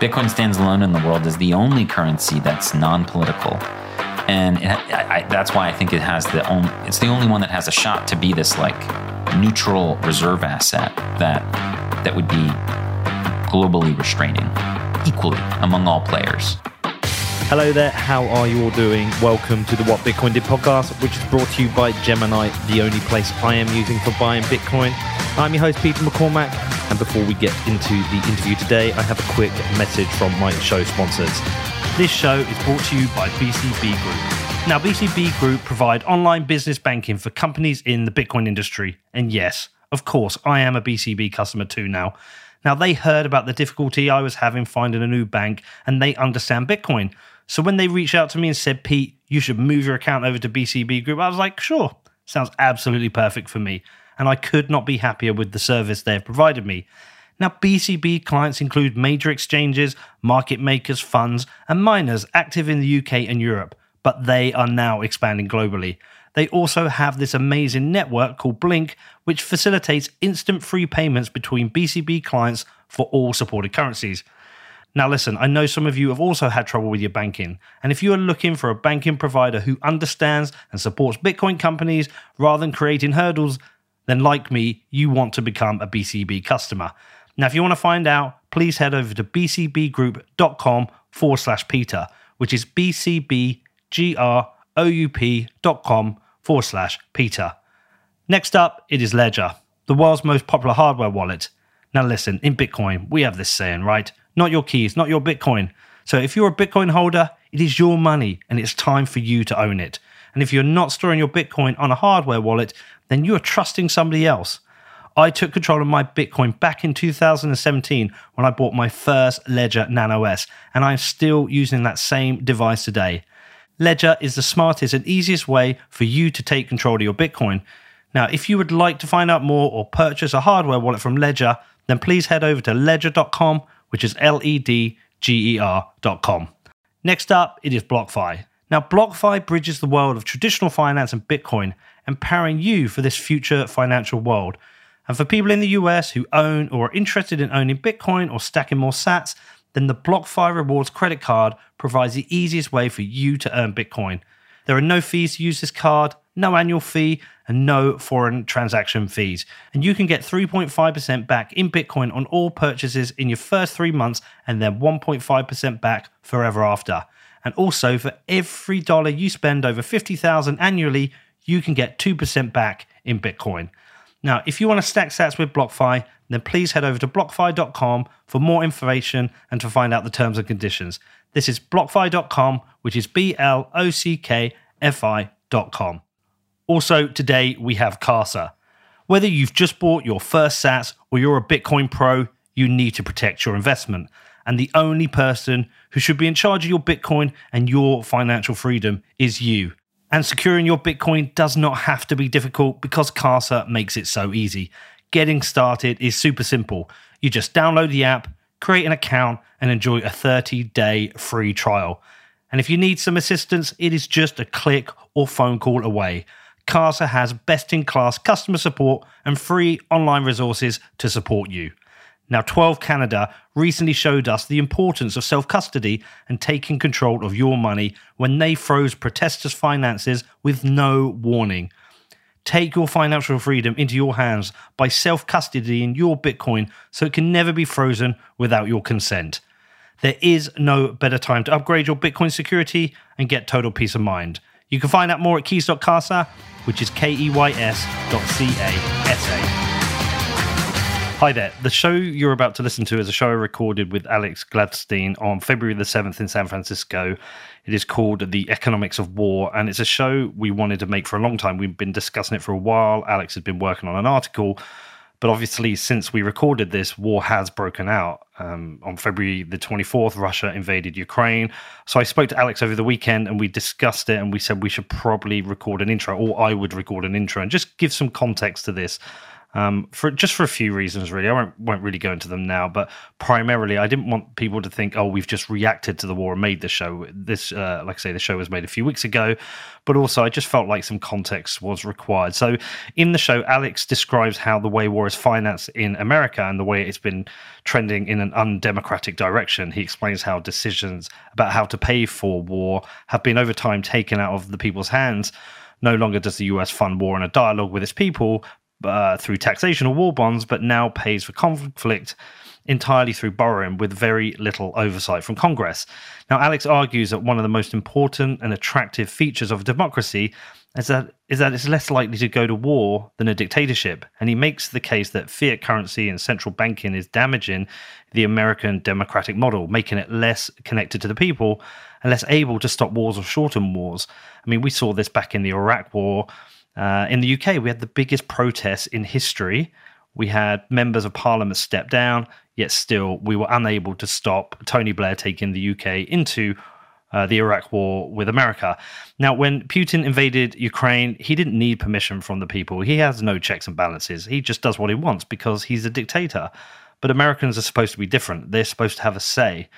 Bitcoin stands alone in the world as the only currency that's non-political, and it, I, I, that's why I think it has the only. It's the only one that has a shot to be this like neutral reserve asset that that would be globally restraining equally among all players. Hello there, how are you all doing? Welcome to the What Bitcoin Did podcast, which is brought to you by Gemini, the only place I am using for buying Bitcoin. I'm your host, Peter McCormack, and before we get into the interview today, I have a quick message from my show sponsors. This show is brought to you by BCB Group. Now, BCB Group provide online business banking for companies in the Bitcoin industry. And yes, of course, I am a BCB customer too now. Now, they heard about the difficulty I was having finding a new bank and they understand Bitcoin. So when they reached out to me and said, Pete, you should move your account over to BCB Group, I was like, sure, sounds absolutely perfect for me. And I could not be happier with the service they have provided me. Now, BCB clients include major exchanges, market makers, funds, and miners active in the UK and Europe, but they are now expanding globally. They also have this amazing network called Blink, which facilitates instant free payments between BCB clients for all supported currencies. Now, listen, I know some of you have also had trouble with your banking. And if you are looking for a banking provider who understands and supports Bitcoin companies rather than creating hurdles, then like me, you want to become a BCB customer. Now, if you want to find out, please head over to bcbgroup.com forward slash Peter, which is bcbgroup.com forward slash Peter. Next up, it is Ledger, the world's most popular hardware wallet. Now, listen, in Bitcoin, we have this saying, right? not your keys, not your Bitcoin. So if you're a Bitcoin holder, it is your money and it's time for you to own it. And if you're not storing your Bitcoin on a hardware wallet, then you are trusting somebody else. I took control of my Bitcoin back in 2017 when I bought my first Ledger Nano S, and I'm still using that same device today. Ledger is the smartest and easiest way for you to take control of your Bitcoin. Now, if you would like to find out more or purchase a hardware wallet from Ledger, then please head over to ledger.com which is L E D G E R.com. Next up, it is BlockFi. Now, BlockFi bridges the world of traditional finance and Bitcoin, empowering you for this future financial world. And for people in the US who own or are interested in owning Bitcoin or stacking more sats, then the BlockFi Rewards credit card provides the easiest way for you to earn Bitcoin. There are no fees to use this card, no annual fee, and no foreign transaction fees. And you can get 3.5% back in Bitcoin on all purchases in your first three months and then 1.5% back forever after. And also, for every dollar you spend over 50,000 annually, you can get 2% back in Bitcoin. Now, if you want to stack sats with BlockFi, then please head over to blockfi.com for more information and to find out the terms and conditions. This is blockfi.com, which is B L O C K F I.com. Also, today we have Casa. Whether you've just bought your first SATs or you're a Bitcoin pro, you need to protect your investment. And the only person who should be in charge of your Bitcoin and your financial freedom is you. And securing your Bitcoin does not have to be difficult because Casa makes it so easy. Getting started is super simple. You just download the app, create an account, and enjoy a 30 day free trial. And if you need some assistance, it is just a click or phone call away. Casa has best in class customer support and free online resources to support you. Now, 12 Canada recently showed us the importance of self custody and taking control of your money when they froze protesters' finances with no warning. Take your financial freedom into your hands by self custodying your Bitcoin so it can never be frozen without your consent. There is no better time to upgrade your Bitcoin security and get total peace of mind. You can find out more at keys.casa, which is K E Y S dot C A S A. Hi there. The show you're about to listen to is a show I recorded with Alex Gladstein on February the 7th in San Francisco. It is called The Economics of War, and it's a show we wanted to make for a long time. We've been discussing it for a while. Alex had been working on an article but obviously, since we recorded this, war has broken out. Um, on February the 24th, Russia invaded Ukraine. So I spoke to Alex over the weekend and we discussed it and we said we should probably record an intro, or I would record an intro and just give some context to this. Um, for just for a few reasons, really. I won't, won't really go into them now, but primarily, I didn't want people to think, oh, we've just reacted to the war and made the show. This, uh, like I say, the show was made a few weeks ago, but also I just felt like some context was required. So, in the show, Alex describes how the way war is financed in America and the way it's been trending in an undemocratic direction. He explains how decisions about how to pay for war have been over time taken out of the people's hands. No longer does the US fund war in a dialogue with its people, uh, through taxation or war bonds, but now pays for conflict entirely through borrowing with very little oversight from Congress. Now, Alex argues that one of the most important and attractive features of a democracy is that, is that it's less likely to go to war than a dictatorship. And he makes the case that fiat currency and central banking is damaging the American democratic model, making it less connected to the people and less able to stop wars or shorten wars. I mean, we saw this back in the Iraq War uh, in the UK, we had the biggest protests in history. We had members of parliament step down, yet still we were unable to stop Tony Blair taking the UK into uh, the Iraq war with America. Now, when Putin invaded Ukraine, he didn't need permission from the people. He has no checks and balances. He just does what he wants because he's a dictator. But Americans are supposed to be different. They're supposed to have a say.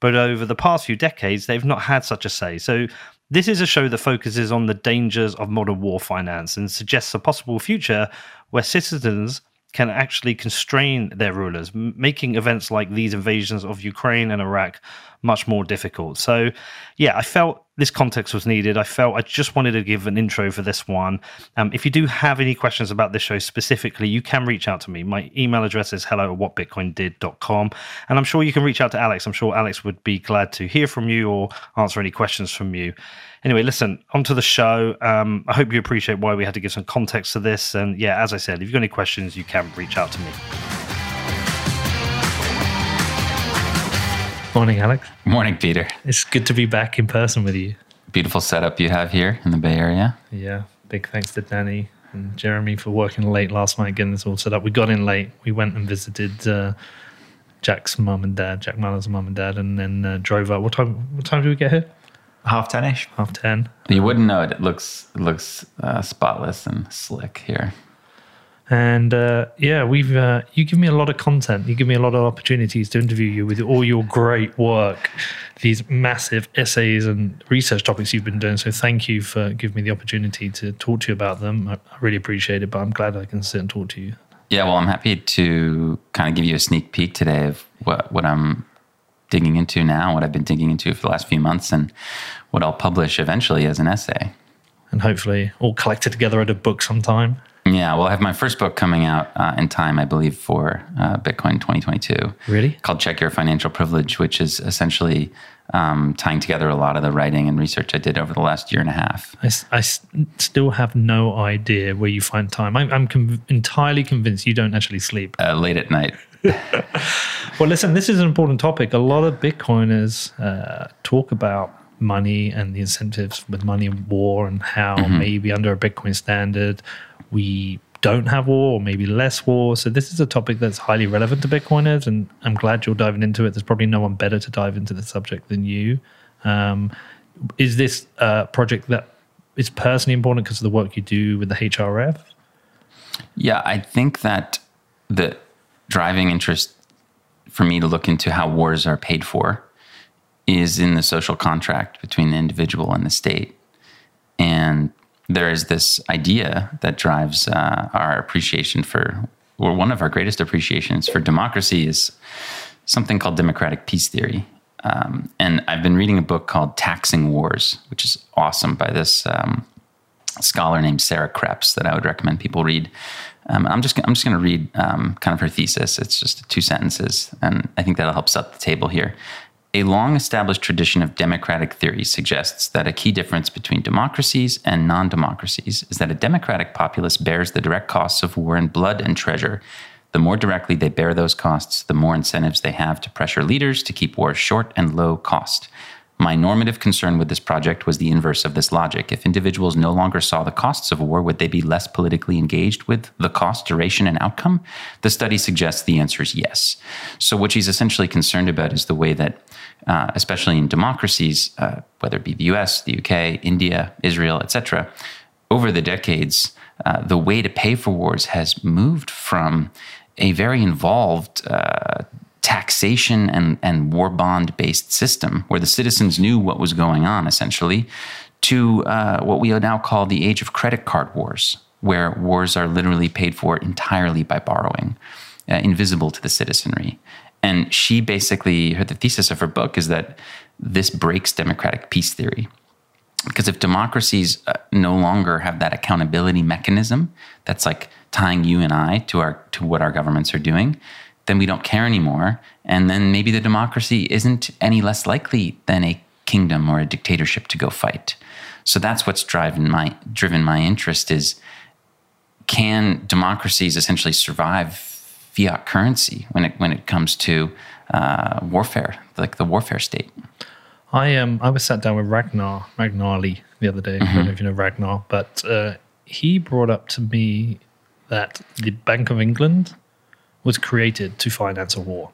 But over the past few decades, they've not had such a say. So this is a show that focuses on the dangers of modern war finance and suggests a possible future where citizens can actually constrain their rulers, making events like these invasions of Ukraine and Iraq much more difficult. So, yeah, I felt this context was needed. I felt I just wanted to give an intro for this one. Um, if you do have any questions about this show specifically, you can reach out to me. My email address is hello at whatbitcoindid.com. And I'm sure you can reach out to Alex. I'm sure Alex would be glad to hear from you or answer any questions from you. Anyway, listen, onto the show. Um, I hope you appreciate why we had to give some context to this. And yeah, as I said, if you've got any questions, you can reach out to me. Morning, Alex. Morning, Peter. It's good to be back in person with you. Beautiful setup you have here in the Bay Area. Yeah. Big thanks to Danny and Jeremy for working late last night getting this all set up. We got in late. We went and visited uh, Jack's mum and dad, Jack Mallers' mum and dad, and then uh, drove up. What time? What time did we get here? Half ten-ish. Half ten. You wouldn't know it. It looks it looks uh, spotless and slick here. And uh, yeah, we've uh, you give me a lot of content. You give me a lot of opportunities to interview you with all your great work, these massive essays and research topics you've been doing. So thank you for giving me the opportunity to talk to you about them. I really appreciate it. But I'm glad I can sit and talk to you. Yeah, well, I'm happy to kind of give you a sneak peek today of what what I'm digging into now, what I've been digging into for the last few months, and what I'll publish eventually as an essay. And hopefully, all collected together at a book sometime. Yeah, well, I have my first book coming out uh, in time, I believe, for uh, Bitcoin 2022. Really? Called Check Your Financial Privilege, which is essentially um, tying together a lot of the writing and research I did over the last year and a half. I, I still have no idea where you find time. I'm, I'm conv- entirely convinced you don't actually sleep. Uh, late at night. well, listen, this is an important topic. A lot of Bitcoiners uh, talk about money and the incentives with money and war and how mm-hmm. maybe under a Bitcoin standard, we don't have war or maybe less war. So this is a topic that's highly relevant to Bitcoiners, and I'm glad you're diving into it. There's probably no one better to dive into the subject than you. Um, is this a project that is personally important because of the work you do with the HRF? Yeah, I think that the driving interest for me to look into how wars are paid for is in the social contract between the individual and the state. And there is this idea that drives uh, our appreciation for, or one of our greatest appreciations for democracy is something called democratic peace theory. Um, and I've been reading a book called Taxing Wars, which is awesome by this um, scholar named Sarah Kreps that I would recommend people read. Um, I'm just I'm just going to read um, kind of her thesis. It's just two sentences, and I think that'll help set the table here. A long established tradition of democratic theory suggests that a key difference between democracies and non democracies is that a democratic populace bears the direct costs of war in blood and treasure. The more directly they bear those costs, the more incentives they have to pressure leaders to keep wars short and low cost. My normative concern with this project was the inverse of this logic. If individuals no longer saw the costs of war, would they be less politically engaged with the cost, duration, and outcome? The study suggests the answer is yes. So, what she's essentially concerned about is the way that, uh, especially in democracies, uh, whether it be the US, the UK, India, Israel, etc., over the decades, uh, the way to pay for wars has moved from a very involved uh, taxation and, and war bond based system where the citizens knew what was going on essentially to uh, what we now call the age of credit card wars, where wars are literally paid for entirely by borrowing, uh, invisible to the citizenry. And she basically, her, the thesis of her book is that this breaks democratic peace theory. Because if democracies uh, no longer have that accountability mechanism that's like tying you and I to our to what our governments are doing, then we don't care anymore. And then maybe the democracy isn't any less likely than a kingdom or a dictatorship to go fight. So that's what's driven my driven my interest is can democracies essentially survive fiat currency when it when it comes to uh, warfare, like the warfare state? I um I was sat down with Ragnar Ragnar Lee the other day. I don't know if you know Ragnar, but uh, he brought up to me that the Bank of England was created to finance a war.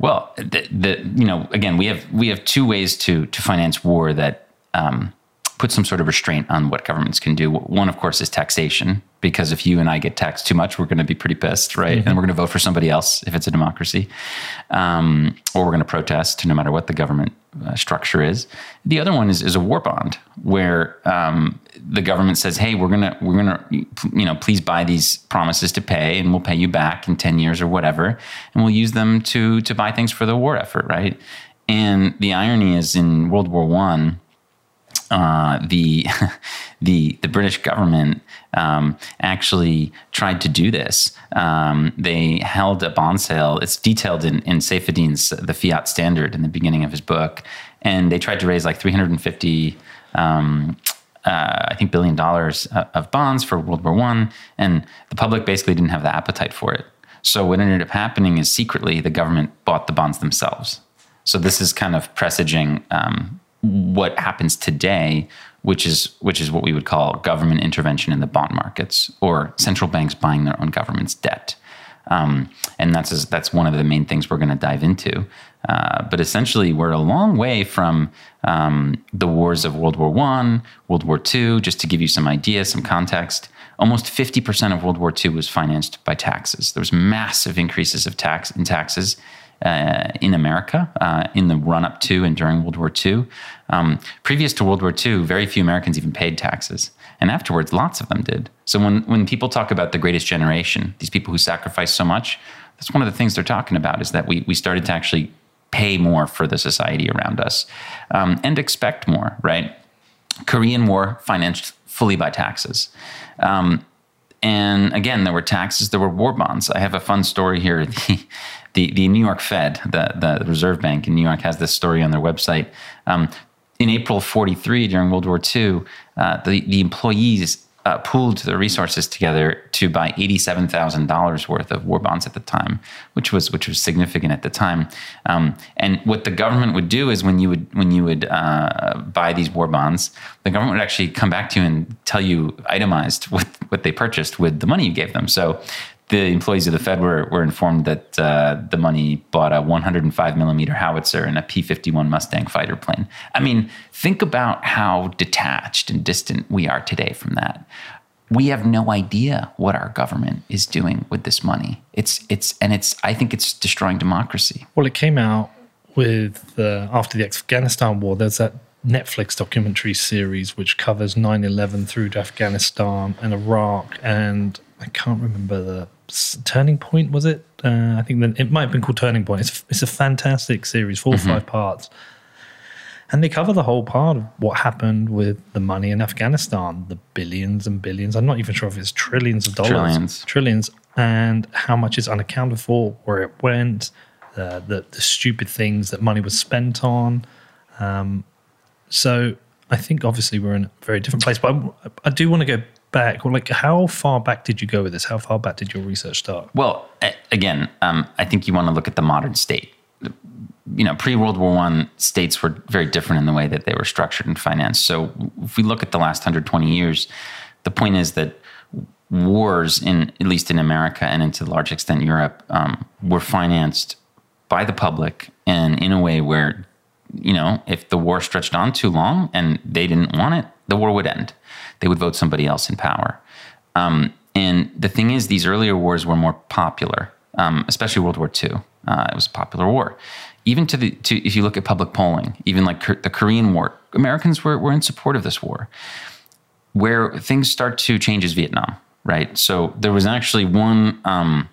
Well, the, the you know again we have we have two ways to to finance war that um, put some sort of restraint on what governments can do. One, of course, is taxation, because if you and I get taxed too much, we're going to be pretty pissed, right? Mm-hmm. And we're going to vote for somebody else if it's a democracy, um, or we're going to protest no matter what the government uh, structure is. The other one is, is a war bond, where um, the government says, "Hey, we're gonna we're gonna you know please buy these promises to pay, and we'll pay you back in ten years or whatever, and we'll use them to to buy things for the war effort, right?" And the irony is in World War One uh, the the the British government um, actually tried to do this. Um, they held a bond sale. It's detailed in in The Fiat Standard in the beginning of his book, and they tried to raise like 350. Um, uh, I think billion dollars of bonds for World War One, and the public basically didn't have the appetite for it. So what ended up happening is secretly the government bought the bonds themselves. So this is kind of presaging um, what happens today, which is which is what we would call government intervention in the bond markets or central banks buying their own government's debt. Um, and that's that's one of the main things we're going to dive into. Uh, but essentially, we're a long way from um, the wars of World War One, World War Two. Just to give you some idea, some context, almost fifty percent of World War II was financed by taxes. There was massive increases of tax in taxes uh, in America uh, in the run up to and during World War II. Um, previous to World War II, very few Americans even paid taxes. And afterwards, lots of them did. So when, when people talk about the greatest generation, these people who sacrificed so much, that's one of the things they're talking about is that we, we started to actually pay more for the society around us um, and expect more, right? Korean War financed fully by taxes. Um, and again, there were taxes, there were war bonds. I have a fun story here. the, the New York Fed, the, the Reserve Bank in New York, has this story on their website. Um, in April 43, during World War II, uh, the, the employees uh, pooled their resources together to buy $87,000 worth of war bonds at the time, which was which was significant at the time. Um, and what the government would do is when you would when you would uh, buy these war bonds, the government would actually come back to you and tell you itemized what what they purchased with the money you gave them. So the employees of the Fed were, were informed that uh, the money bought a 105 millimeter howitzer and a P 51 Mustang fighter plane. I mean, think about how detached and distant we are today from that. We have no idea what our government is doing with this money. It's, it's, and it's, I think it's destroying democracy. Well, it came out with, uh, after the Afghanistan war, there's that Netflix documentary series which covers 9 11 through to Afghanistan and Iraq. And I can't remember the Turning Point was it? Uh, I think that it might have been called Turning Point. It's it's a fantastic series, 4 mm-hmm. or five parts, and they cover the whole part of what happened with the money in Afghanistan, the billions and billions. I'm not even sure if it's trillions of dollars, trillions, trillions, and how much is unaccounted for, where it went, the the, the stupid things that money was spent on. Um, so I think obviously we're in a very different place, but I, I do want to go back, or like how far back did you go with this? How far back did your research start? Well, again, um, I think you want to look at the modern state. You know, pre World War One states were very different in the way that they were structured and financed. So, if we look at the last 120 years, the point is that wars in at least in America and into a large extent Europe um, were financed by the public and in a way where you know if the war stretched on too long and they didn't want it, the war would end they would vote somebody else in power. Um, and the thing is, these earlier wars were more popular, um, especially World War II. Uh, it was a popular war. Even to the to if you look at public polling, even like the Korean War, Americans were, were in support of this war. Where things start to change is Vietnam, right? So there was actually one um,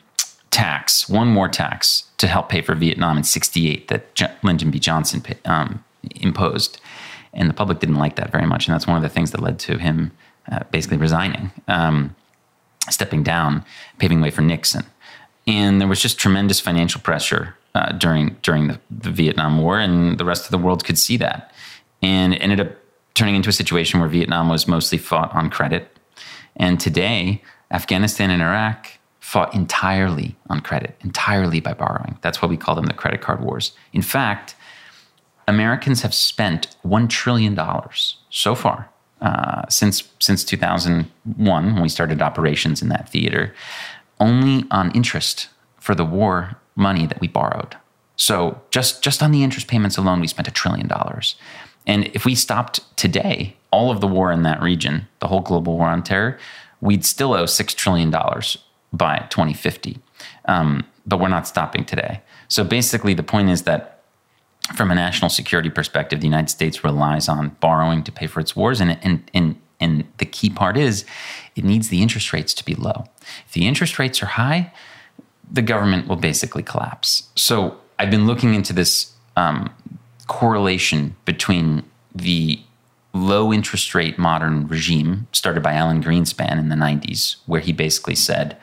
tax, one more tax to help pay for Vietnam in '68 that J- Lyndon B. Johnson um, imposed, and the public didn't like that very much, and that's one of the things that led to him uh, basically resigning, um, stepping down, paving way for Nixon. And there was just tremendous financial pressure uh, during during the, the Vietnam War, and the rest of the world could see that, and it ended up turning into a situation where Vietnam was mostly fought on credit, and today Afghanistan and Iraq fought entirely on credit, entirely by borrowing. That's why we call them the credit card wars. In fact, Americans have spent $1 trillion so far uh, since, since 2001, when we started operations in that theater, only on interest for the war money that we borrowed. So just, just on the interest payments alone, we spent a trillion dollars. And if we stopped today, all of the war in that region, the whole global war on terror, we'd still owe $6 trillion by 2050. Um, but we're not stopping today. So basically, the point is that from a national security perspective, the United States relies on borrowing to pay for its wars. And, and, and, and the key part is it needs the interest rates to be low. If the interest rates are high, the government will basically collapse. So I've been looking into this um, correlation between the low interest rate modern regime started by Alan Greenspan in the 90s, where he basically said,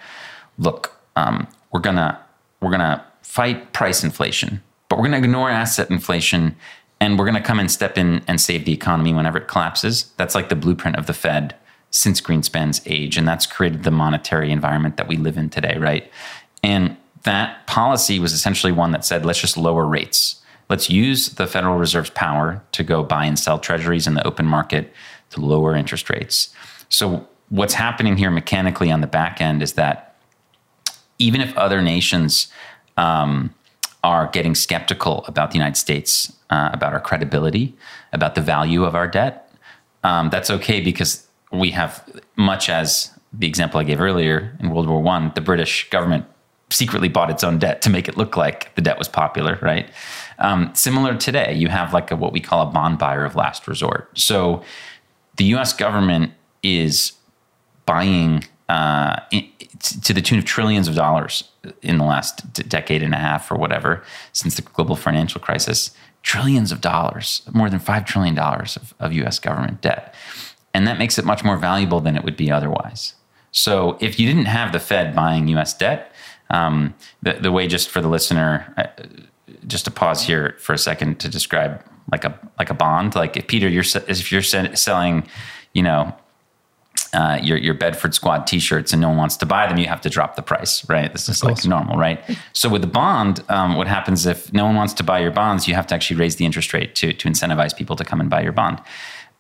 look, um, we're gonna we're gonna fight price inflation but we're going to ignore asset inflation and we're going to come and step in and save the economy whenever it collapses. That's like the blueprint of the Fed since Greenspan's age. And that's created the monetary environment that we live in today, right? And that policy was essentially one that said, let's just lower rates. Let's use the Federal Reserve's power to go buy and sell treasuries in the open market to lower interest rates. So, what's happening here mechanically on the back end is that even if other nations um, are getting skeptical about the United States, uh, about our credibility, about the value of our debt, um, that's okay because we have much as the example I gave earlier in World War One, the British government secretly bought its own debt to make it look like the debt was popular, right? Um, similar today, you have like a, what we call a bond buyer of last resort. So the U.S. government is buying uh, to the tune of trillions of dollars in the last decade and a half or whatever since the global financial crisis trillions of dollars more than $5 trillion of, of us government debt. And that makes it much more valuable than it would be otherwise. So if you didn't have the fed buying us debt um, the, the way just for the listener uh, just to pause here for a second to describe like a like a bond like if peter you're if you're selling you know uh, your your Bedford Squad T-shirts and no one wants to buy them, you have to drop the price, right? This is like normal, right? So with the bond, um, what happens if no one wants to buy your bonds? You have to actually raise the interest rate to to incentivize people to come and buy your bond.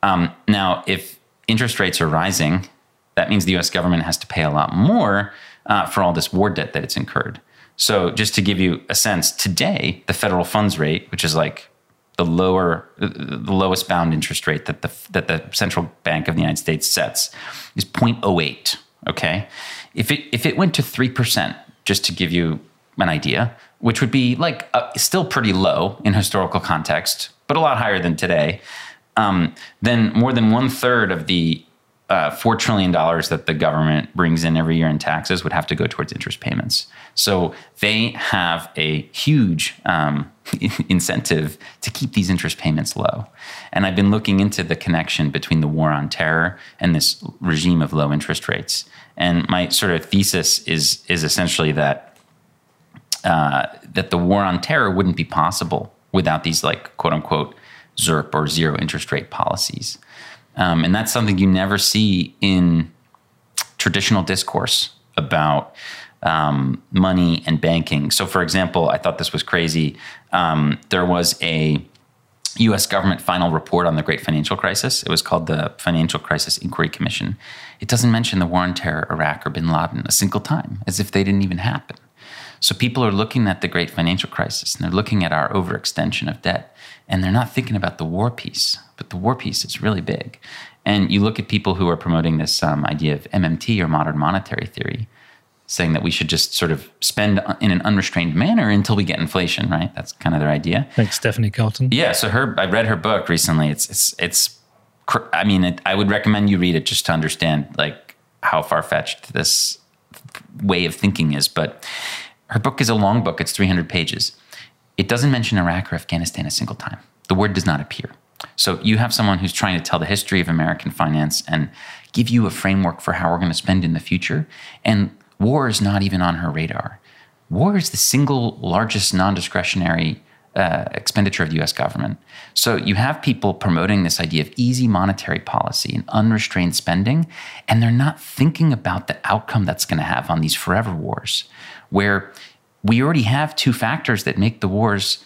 Um, now, if interest rates are rising, that means the U.S. government has to pay a lot more uh, for all this war debt that it's incurred. So, just to give you a sense, today the federal funds rate, which is like the lower the lowest bound interest rate that the that the central bank of the United States sets is 0.08 okay? If it if it went to 3% just to give you an idea which would be like uh, still pretty low in historical context but a lot higher than today um, then more than one third of the uh, $4 trillion that the government brings in every year in taxes would have to go towards interest payments. So they have a huge um, incentive to keep these interest payments low. And I've been looking into the connection between the war on terror and this regime of low interest rates. And my sort of thesis is, is essentially that, uh, that the war on terror wouldn't be possible without these, like, quote unquote, ZIRP or zero interest rate policies. Um, and that's something you never see in traditional discourse about um, money and banking. So, for example, I thought this was crazy. Um, there was a US government final report on the great financial crisis. It was called the Financial Crisis Inquiry Commission. It doesn't mention the war on terror, Iraq, or bin Laden a single time, as if they didn't even happen. So people are looking at the great financial crisis and they're looking at our overextension of debt and they're not thinking about the war piece, but the war piece is really big. And you look at people who are promoting this um, idea of MMT or modern monetary theory, saying that we should just sort of spend in an unrestrained manner until we get inflation, right? That's kind of their idea. Thanks, Stephanie Kelton. Yeah, so her I read her book recently. It's it's it's I mean, it, I would recommend you read it just to understand like how far fetched this way of thinking is. But her book is a long book; it's 300 pages. It doesn't mention Iraq or Afghanistan a single time. The word does not appear. So you have someone who's trying to tell the history of American finance and give you a framework for how we're going to spend in the future. And war is not even on her radar. War is the single largest non discretionary uh, expenditure of the US government. So you have people promoting this idea of easy monetary policy and unrestrained spending, and they're not thinking about the outcome that's going to have on these forever wars, where we already have two factors that make the wars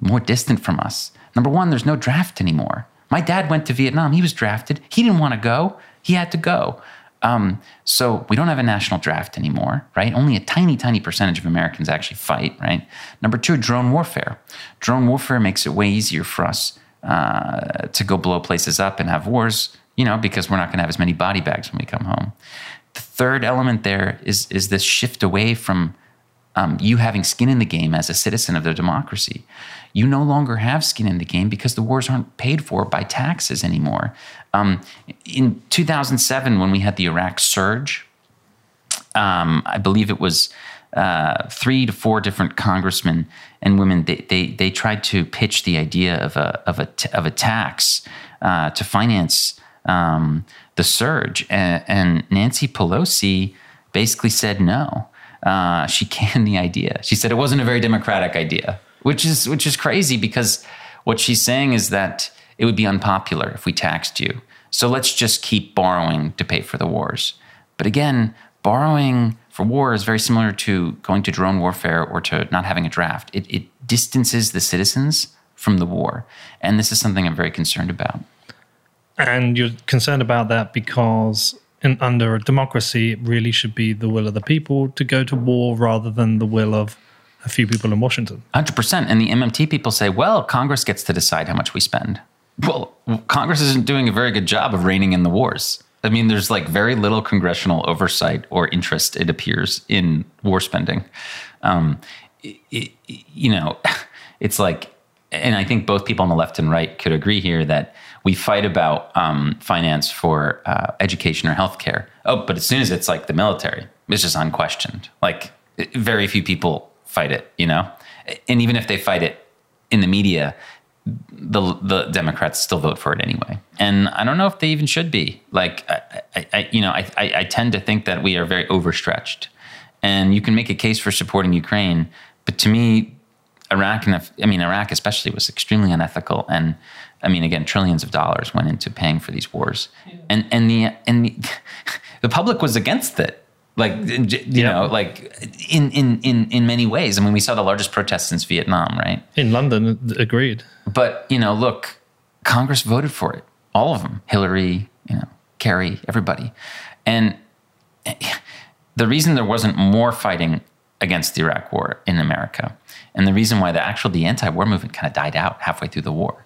more distant from us. Number one, there's no draft anymore. My dad went to Vietnam. He was drafted. He didn't want to go. He had to go. Um, so we don't have a national draft anymore, right? Only a tiny, tiny percentage of Americans actually fight, right? Number two, drone warfare. Drone warfare makes it way easier for us uh, to go blow places up and have wars, you know, because we're not going to have as many body bags when we come home. The third element there is is this shift away from um, you having skin in the game as a citizen of the democracy. You no longer have skin in the game because the wars aren't paid for by taxes anymore. Um, in 2007, when we had the Iraq surge, um, I believe it was uh, three to four different congressmen and women. They, they, they tried to pitch the idea of a of a of a tax uh, to finance um, the surge, and, and Nancy Pelosi basically said no uh, she canned the idea. She said it wasn't a very democratic idea, which is which is crazy because what she's saying is that it would be unpopular if we taxed you. So let's just keep borrowing to pay for the wars. But again, borrowing for war is very similar to going to drone warfare or to not having a draft. It, it distances the citizens from the war, and this is something I'm very concerned about. And you're concerned about that because in, under a democracy, it really should be the will of the people to go to war rather than the will of a few people in Washington. 100%. And the MMT people say, well, Congress gets to decide how much we spend. Well, Congress isn't doing a very good job of reining in the wars. I mean, there's like very little congressional oversight or interest, it appears, in war spending. Um, it, it, you know, it's like, and I think both people on the left and right could agree here that we fight about um, finance for uh, education or healthcare. Oh, but as soon as it's like the military, it's just unquestioned. Like very few people fight it, you know. And even if they fight it in the media, the the Democrats still vote for it anyway. And I don't know if they even should be. Like, I, I, I you know, I, I, I tend to think that we are very overstretched. And you can make a case for supporting Ukraine, but to me, Iraq and I mean Iraq especially was extremely unethical and I mean, again, trillions of dollars went into paying for these wars, yeah. and and the and the, the public was against it. Like you yeah. know, like in, in in in many ways. I mean, we saw the largest protests since Vietnam, right? In London, uh, agreed. But you know, look, Congress voted for it, all of them. Hillary, you know, Kerry, everybody, and the reason there wasn't more fighting against the Iraq War in America, and the reason why the actual the anti-war movement kind of died out halfway through the war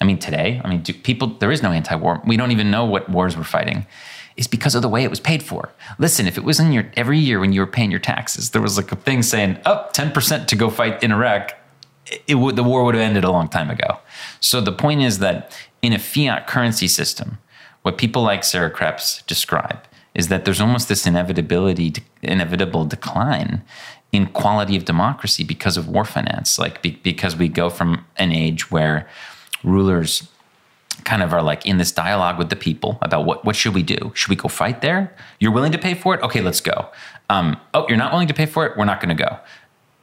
I mean, today, I mean, people, there is no anti war. We don't even know what wars we're fighting. Is because of the way it was paid for. Listen, if it was in your every year when you were paying your taxes, there was like a thing saying, up oh, 10% to go fight in Iraq, it would, the war would have ended a long time ago. So the point is that in a fiat currency system, what people like Sarah Kreps describe is that there's almost this inevitability, inevitable decline in quality of democracy because of war finance, like be, because we go from an age where rulers kind of are like in this dialogue with the people about what what should we do? Should we go fight there? You're willing to pay for it? Okay, let's go. Um, oh, you're not willing to pay for it? We're not going to go.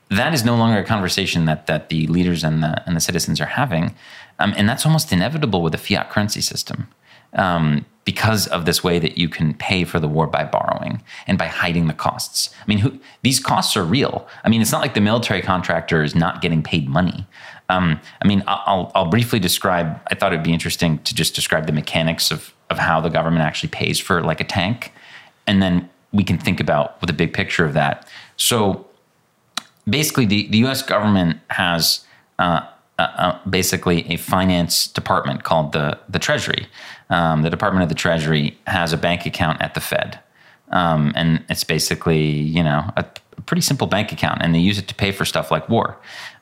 That is no longer a conversation that that the leaders and the and the citizens are having, um, and that's almost inevitable with a fiat currency system. Um, because of this way that you can pay for the war by borrowing and by hiding the costs. I mean, who, these costs are real. I mean, it's not like the military contractor is not getting paid money. Um, I mean, I'll, I'll briefly describe. I thought it'd be interesting to just describe the mechanics of of how the government actually pays for like a tank, and then we can think about a big picture of that. So, basically, the the U.S. government has uh, uh, uh, basically a finance department called the the Treasury. um, the Department of the Treasury has a bank account at the Fed. Um, and it's basically, you know, a, pretty simple bank account, and they use it to pay for stuff like war.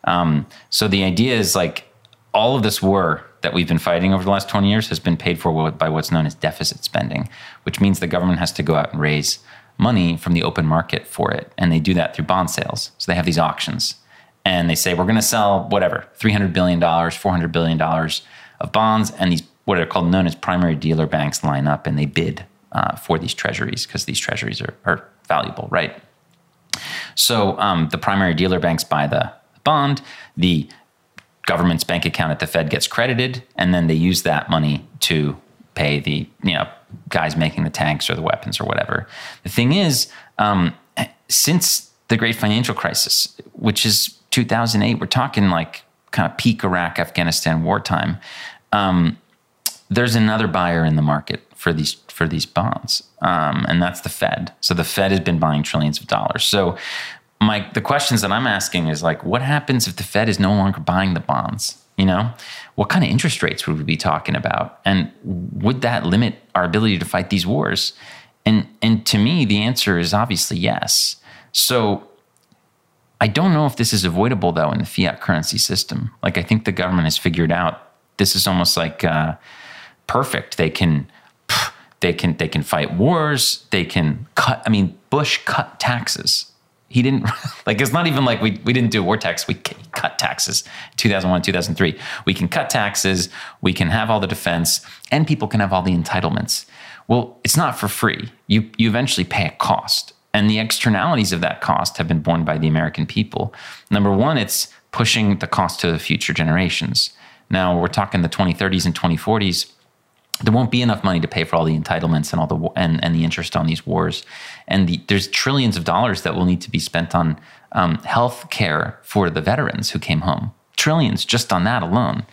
Um, so the idea is like all of this war that we've been fighting over the last 20 years has been paid for by what's known as deficit spending, which means the government has to go out and raise money from the open market for it. And they do that through bond sales. So they have these auctions and they say, we're going to sell whatever, $300 billion, $400 billion of bonds. And these, what are called known as primary dealer banks, line up and they bid uh, for these treasuries because these treasuries are, are valuable, right? So um, the primary dealer banks buy the bond. The government's bank account at the Fed gets credited, and then they use that money to pay the you know guys making the tanks or the weapons or whatever. The thing is, um, since the great financial crisis, which is 2008, we're talking like kind of peak Iraq Afghanistan wartime. Um, there's another buyer in the market for these for these bonds, um, and that's the Fed. So the Fed has been buying trillions of dollars. So my the questions that I'm asking is like, what happens if the Fed is no longer buying the bonds? You know, what kind of interest rates would we be talking about, and would that limit our ability to fight these wars? And and to me, the answer is obviously yes. So I don't know if this is avoidable though in the fiat currency system. Like I think the government has figured out this is almost like uh, perfect. They can they can they can fight wars. They can cut. I mean, Bush cut taxes he didn't like it's not even like we, we didn't do war tax. We cut taxes. 2001 2003 we can cut taxes. We can have all the defense and people can have all the entitlements. Well it's not for free. You you eventually pay a cost. And the externalities of that cost have been borne by the american people. Number one it's pushing the cost to the future generations. Now we're talking the 2030s and 2040s there won't be enough money to pay for all the entitlements and all the and, and the interest on these wars. And the, there's trillions of dollars that will need to be spent on um, health care for the veterans who came home. Trillions just on that alone.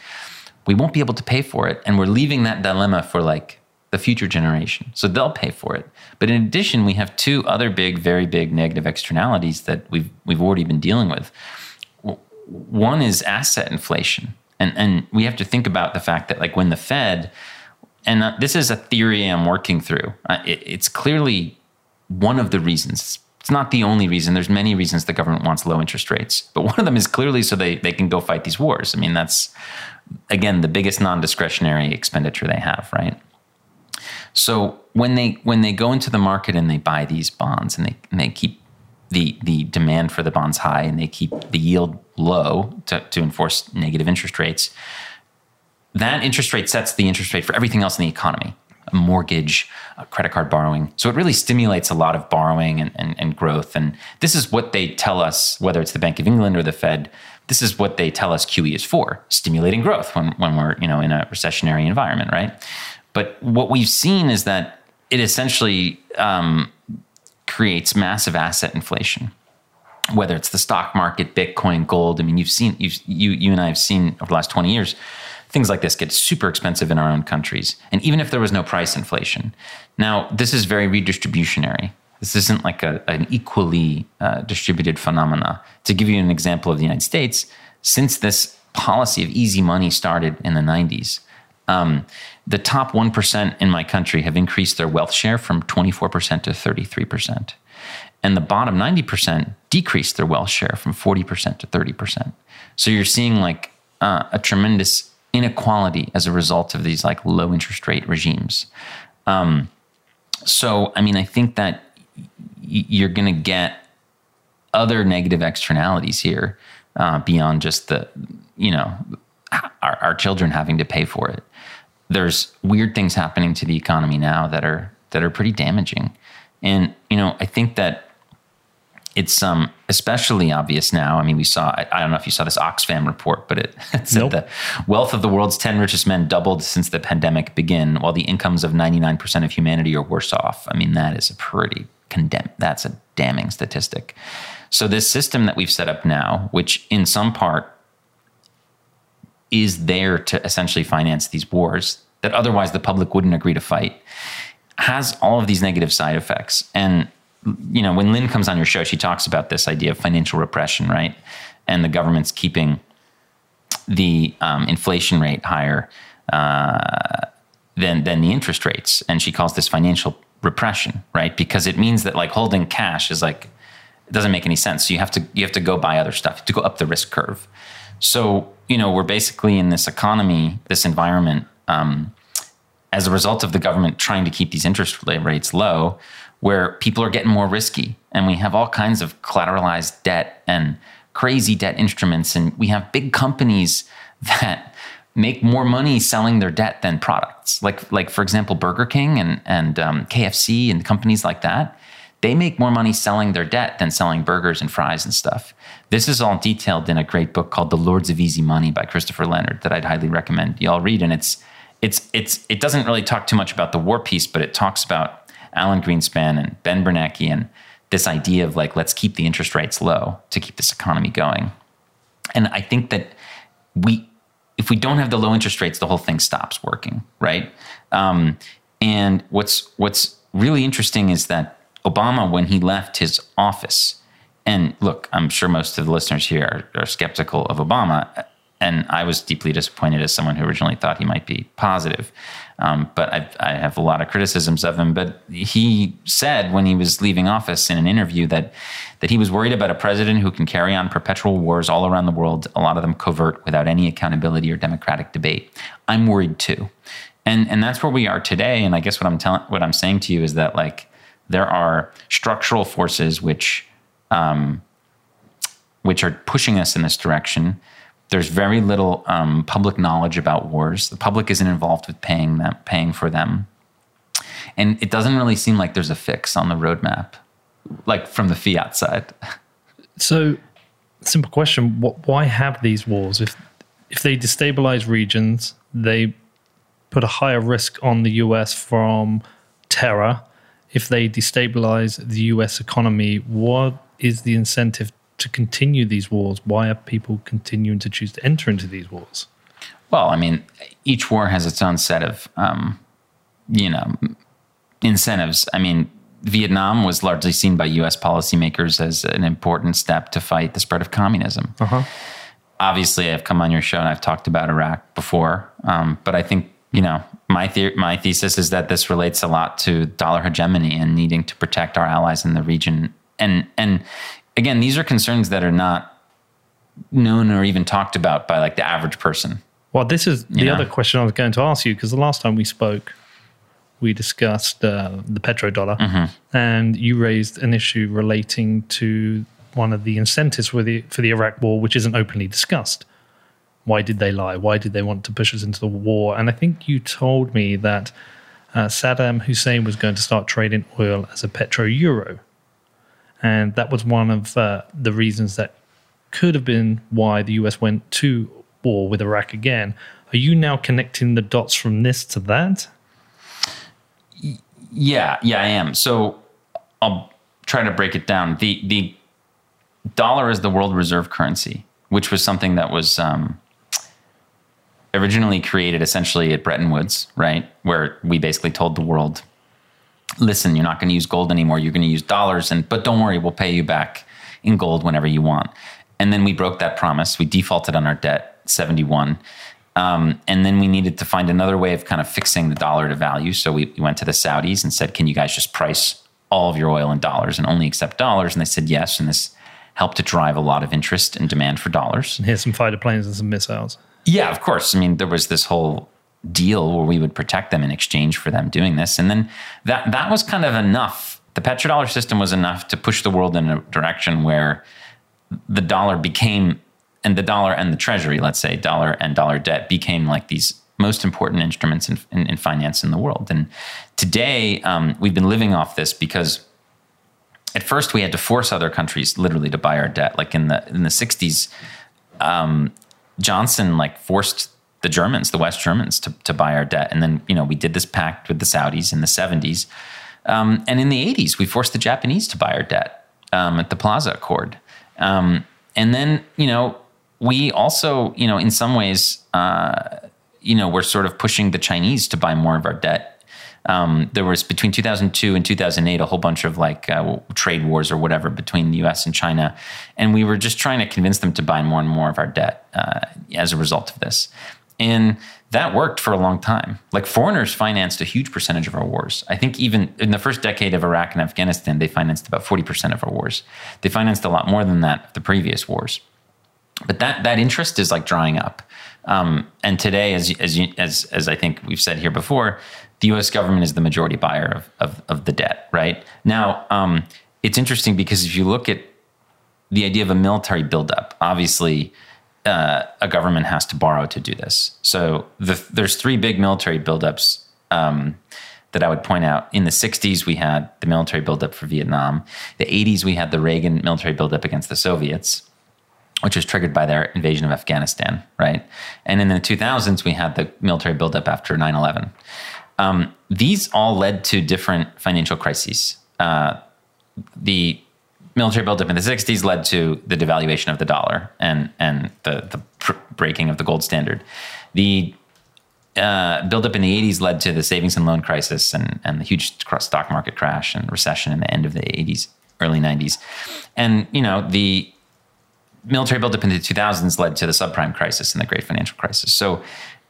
We won't be able to pay for it and we're leaving that dilemma for like the future generation. So they'll pay for it. But in addition we have two other big very big negative externalities that we've we've already been dealing with. One is asset inflation. And and we have to think about the fact that like when the fed and uh, this is a theory I'm working through. Uh, it, it's clearly one of the reasons. It's not the only reason. There's many reasons the government wants low interest rates, but one of them is clearly so they, they can go fight these wars. I mean, that's again the biggest non-discretionary expenditure they have, right? So when they when they go into the market and they buy these bonds and they and they keep the the demand for the bonds high and they keep the yield low to, to enforce negative interest rates, that interest rate sets the interest rate for everything else in the economy a mortgage, a credit card borrowing. So it really stimulates a lot of borrowing and, and, and, growth. And this is what they tell us, whether it's the Bank of England or the Fed, this is what they tell us QE is for, stimulating growth when, when we're you know in a recessionary environment, right? But what we've seen is that it essentially um, creates massive asset inflation. Whether it's the stock market, Bitcoin, gold. I mean, you've seen you've, you you and I have seen over the last twenty years things like this get super expensive in our own countries. And even if there was no price inflation, now this is very redistributionary. This isn't like a, an equally uh, distributed phenomena. To give you an example of the United States, since this policy of easy money started in the 90s, um, the top 1% in my country have increased their wealth share from 24% to 33%. And the bottom 90% decreased their wealth share from 40% to 30%. So you're seeing like uh, a tremendous inequality as a result of these like low interest rate regimes. Um, so, I mean, I think that y- you're going to get other negative externalities here uh, beyond just the, you know, our, our children having to pay for it. There's weird things happening to the economy now that are that are pretty damaging, and you know, I think that it's um, especially obvious now. I mean, we saw, I, I, don't know if you saw this Oxfam report, but it, it said nope. the wealth of the world's 10 richest men doubled since the pandemic began, while the incomes of 99% of humanity are worse off. I mean, that is a pretty condemn, that's a damning statistic. So, this system that we've set up now, which in some part is there to essentially finance these wars that otherwise the public wouldn't agree to fight, has all of these negative side effects. And you know, when Lyn comes on your show, she talks about this idea of financial repression, right? And the government's keeping the um, inflation rate higher. Uh, than than the interest rates. And she calls this financial repression, right? Because it means that like holding cash is like it doesn't make any sense. So you have to you have to go buy other stuff to go up the risk curve. So you know we're basically in this economy, this environment, um, as a result of the government trying to keep these interest rates low, where people are getting more risky, and we have all kinds of collateralized debt and crazy debt instruments, and we have big companies that make more money selling their debt than products. Like like for example, Burger King and and um, KFC and companies like that. They make more money selling their debt than selling burgers and fries and stuff. This is all detailed in a great book called The Lords of Easy Money by Christopher Leonard that I'd highly recommend y'all read. And it's it's it's it doesn't really talk too much about the war piece, but it talks about Alan Greenspan and Ben Bernanke and this idea of like let's keep the interest rates low to keep this economy going. And I think that we if we don't have the low interest rates, the whole thing stops working, right? Um, and what's what's really interesting is that Obama, when he left his office, and look, I'm sure most of the listeners here are, are skeptical of Obama and I was deeply disappointed as someone who originally thought he might be positive. Um, but I've, I have a lot of criticisms of him. But he said when he was leaving office in an interview that that he was worried about a president who can carry on perpetual wars all around the world, a lot of them covert, without any accountability or democratic debate. I'm worried too, and and that's where we are today. And I guess what I'm telling, what I'm saying to you is that like there are structural forces which um, which are pushing us in this direction there's very little um, public knowledge about wars. The public isn't involved with paying them, paying for them, and it doesn't really seem like there's a fix on the roadmap, like from the fiat side. So, simple question: what, Why have these wars? If if they destabilize regions, they put a higher risk on the U.S. from terror. If they destabilize the U.S. economy, what is the incentive to continue these wars? Why are people continuing to choose to enter into these wars? Well, I mean, each war has its own set of, um, you know, incentives. I mean, Vietnam was largely seen by U.S. policymakers as an important step to fight the spread of communism. Uh-huh. Obviously, I've come on your show and I've talked about Iraq before, um, but I think you know my the- my thesis is that this relates a lot to dollar hegemony and needing to protect our allies in the region. And and again, these are concerns that are not known or even talked about by like the average person. Well, this is the know? other question I was going to ask you because the last time we spoke, we discussed uh, the petrodollar, mm-hmm. and you raised an issue relating to one of the incentives for the for the Iraq War, which isn't openly discussed. Why did they lie? Why did they want to push us into the war? And I think you told me that uh, Saddam Hussein was going to start trading oil as a petro euro. And that was one of uh, the reasons that could have been why the US went to war with Iraq again. Are you now connecting the dots from this to that? Yeah, yeah, I am. So I'll try to break it down. The the dollar is the world reserve currency, which was something that was um, originally created essentially at Bretton Woods, right? Where we basically told the world listen, you're not going to use gold anymore. You're going to use dollars, and but don't worry, we'll pay you back in gold whenever you want. And then we broke that promise. We defaulted on our debt, 71. Um, and then we needed to find another way of kind of fixing the dollar to value. So we, we went to the Saudis and said, can you guys just price all of your oil in dollars and only accept dollars? And they said yes. And this helped to drive a lot of interest and demand for dollars. And here's some fighter planes and some missiles. Yeah, of course. I mean, there was this whole deal where we would protect them in exchange for them doing this. And then that that was kind of enough. The petrodollar system was enough to push the world in a direction where the dollar became and the dollar and the treasury, let's say dollar and dollar debt became like these most important instruments in, in, in finance in the world. And today um, we've been living off this because at first we had to force other countries literally to buy our debt. Like in the in the 60s, um, Johnson like forced the Germans, the West Germans, to, to buy our debt. And then, you know, we did this pact with the Saudis in the 70s. Um, and in the 80s, we forced the Japanese to buy our debt um, at the Plaza Accord. Um, and then, you know, we also, you know, in some ways, uh, you know, we're sort of pushing the Chinese to buy more of our debt. Um, there was between 2002 and 2008 a whole bunch of like uh, trade wars or whatever between the U.S. and China, and we were just trying to convince them to buy more and more of our debt uh, as a result of this. And that worked for a long time. Like foreigners financed a huge percentage of our wars. I think even in the first decade of Iraq and Afghanistan, they financed about 40% of our wars. They financed a lot more than that the previous wars. But that, that interest is like drying up. Um, and today, as, as, you, as, as I think we've said here before, the US government is the majority buyer of, of, of the debt, right? Now, um, it's interesting because if you look at the idea of a military buildup, obviously, uh, a government has to borrow to do this. So the, there's three big military buildups um, that I would point out. In the 60s, we had the military buildup for Vietnam. The 80s, we had the Reagan military buildup against the Soviets, which was triggered by their invasion of Afghanistan, right? And in the 2000s, we had the military buildup after 9 11. Um, these all led to different financial crises. Uh, the military buildup in the 60s led to the devaluation of the dollar and, and the, the pr- breaking of the gold standard. The uh, buildup in the 80s led to the savings and loan crisis and, and the huge stock market crash and recession in the end of the 80s, early 90s. And, you know, the military buildup in the 2000s led to the subprime crisis and the great financial crisis. So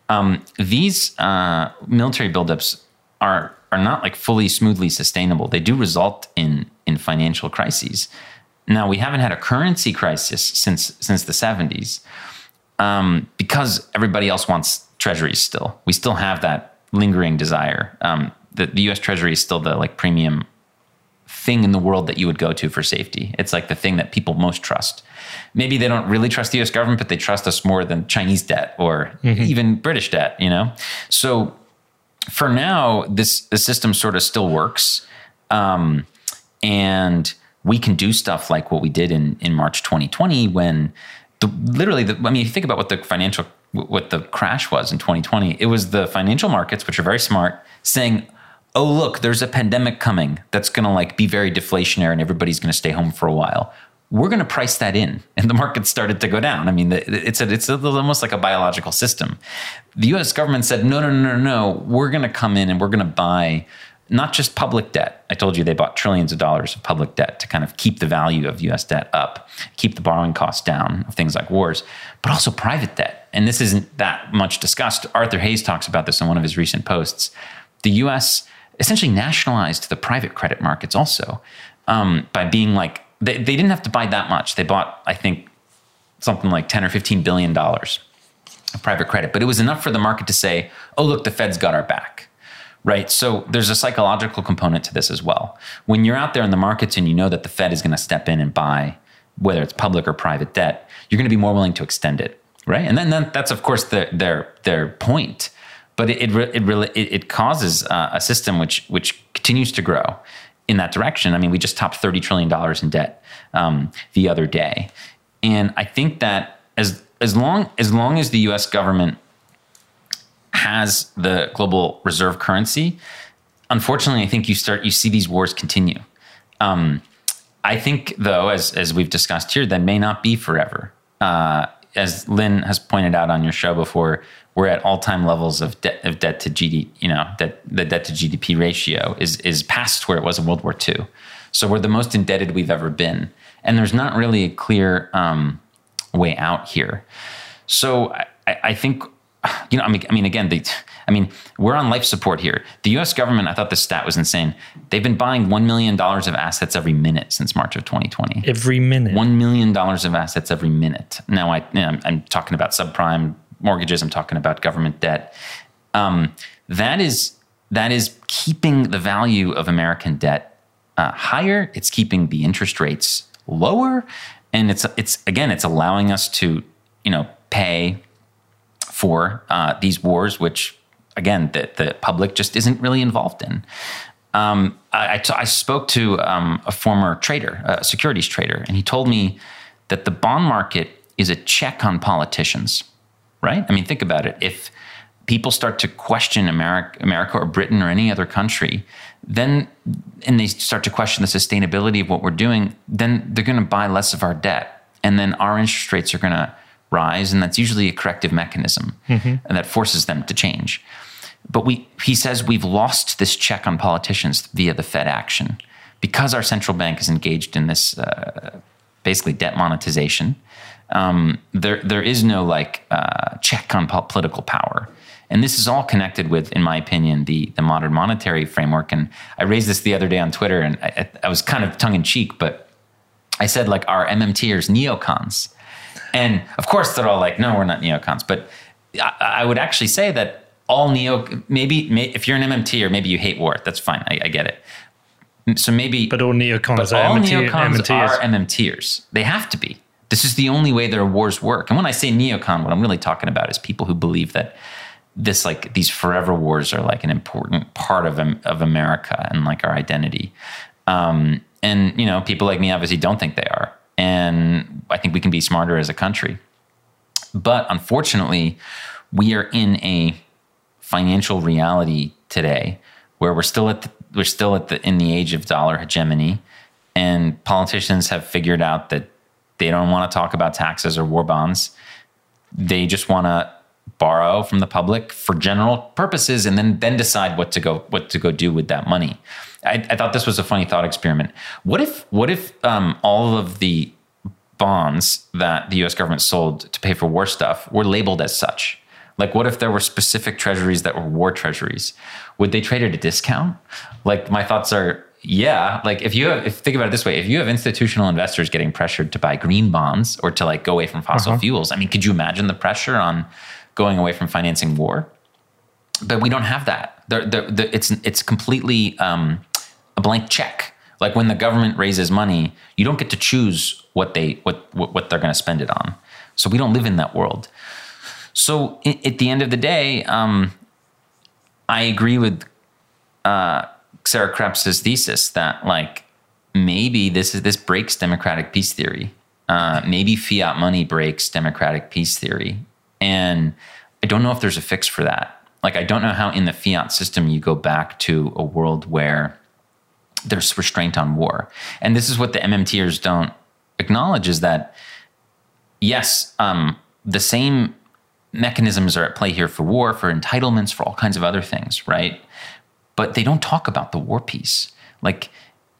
um, these uh, military buildups are are not like fully smoothly sustainable. They do result in in financial crises. Now we haven't had a currency crisis since since the 70s um, because everybody else wants treasuries still. We still have that lingering desire. Um, the, the U.S. Treasury is still the like premium thing in the world that you would go to for safety. It's like the thing that people most trust. Maybe they don't really trust the US government, but they trust us more than Chinese debt or mm-hmm. even British debt, you know? So for now, this the system sort of still works. Um, and we can do stuff like what we did in, in March 2020 when the, literally, the, I mean, you think about what the financial, what the crash was in 2020, it was the financial markets, which are very smart, saying, oh look there's a pandemic coming that's going to like be very deflationary and everybody's going to stay home for a while. We're going to price that in and the market started to go down. I mean it's a, it's a, almost like a biological system. The us government said no no no no no. We're going to come in and we're going to buy not just public debt i told you they bought trillions of dollars of public debt to kind of keep the value of us debt up keep the borrowing costs down of things like wars but also private debt and this isn't that much discussed arthur hayes talks about this in one of his recent posts the us essentially nationalized the private credit markets also um, by being like they, they didn't have to buy that much. They bought, I think, something like 10 or 15 billion dollars of private credit, but it was enough for the market to say, oh, look, the Fed's got our back. Right. So there's a psychological component to this as well. When you're out there in the markets and you know that the Fed is going to step in and buy, whether it's public or private debt, you're going to be more willing to extend it. Right. And then, then that's, of course, the, their, their point but it it, really it, it causes uh, a system which which continues to grow in that direction. I mean, we just topped thirty trillion dollars in debt um, the other day, and I think that as as long as long as the U.S. government has the global reserve currency, unfortunately, I think you start you see these wars continue. Um, I think, though, as as we've discussed here, that may not be forever. Uh, as Lyn has pointed out on your show before, we're at all time levels of debt of debt to GDP. You know, debt, the debt to GDP ratio is is past where it was in World War II. So we're the most indebted we've ever been, and there's not really a clear um, way out here. So I, I think you know, I mean, I mean, again, the, I mean, we're on life support here. The U.S. government, I thought the stat was insane. They've been buying one million dollars of assets every minute since March of 2020. Every minute, one million dollars of assets every minute. Now, I, you know, I'm, I'm, talking about subprime mortgages. I'm talking about government debt. Um, that is that is keeping the value of American debt uh, higher. It's keeping the interest rates lower, and it's it's again, it's allowing us to you know pay for uh, these wars, which again the, the public just isn't really involved in. Um, I, I, t- I spoke to um, a former trader, a securities trader, and he told me that the bond market is a check on politicians. Right? I mean, think about it. If people start to question America, America or Britain or any other country, then and they start to question the sustainability of what we're doing, then they're going to buy less of our debt, and then our interest rates are going to rise, and that's usually a corrective mechanism, mm-hmm. and that forces them to change. But we, he says we've lost this check on politicians via the Fed action because our central bank is engaged in this uh, basically debt monetization. Um, there there is no like uh, check on po- political power. And this is all connected with, in my opinion, the the modern monetary framework. And I raised this the other day on Twitter, and I, I was kind of tongue in cheek, but I said like, our MMTers neocons?" And of course, they're all like, "No, we're not neocons." But I, I would actually say that all neo, maybe may, if you're an MMT or maybe you hate war, that's fine. I, I get it. So maybe, But all neocons but are all MMT neocons MMTers. are MMTers. They have to be. This is the only way their wars work. And when I say neocon, what I'm really talking about is people who believe that this like these forever wars are like an important part of of America and like our identity. Um, and you know, people like me obviously don't think they are. And I think we can be smarter as a country. But unfortunately, we are in a financial reality today where we're still at the, we're still at the in the age of dollar hegemony and politicians have figured out that they don't want to talk about taxes or war bonds they just want to borrow from the public for general purposes and then then decide what to go what to go do with that money i, I thought this was a funny thought experiment what if what if um, all of the bonds that the US government sold to pay for war stuff were labeled as such. Like, what if there were specific treasuries that were war treasuries? Would they trade at a discount? Like, my thoughts are, yeah. Like, if you have, if think about it this way, if you have institutional investors getting pressured to buy green bonds or to like go away from fossil fuels, I mean, could you imagine the pressure on going away from financing war? But we don't have that. The, the, the, it's it's completely um, a blank check. Like when the government raises money, you don't get to choose what they what what, what they're going to spend it on. So we don't live in that world. So at the end of the day, um, I agree with uh, Sarah Kreps's thesis that like maybe this is this breaks democratic peace theory. Uh, maybe fiat money breaks democratic peace theory, and I don't know if there's a fix for that. Like I don't know how in the fiat system you go back to a world where there's restraint on war, and this is what the MMTers don't acknowledge is that yes, um, the same mechanisms are at play here for war, for entitlements, for all kinds of other things, right? But they don't talk about the war piece. Like,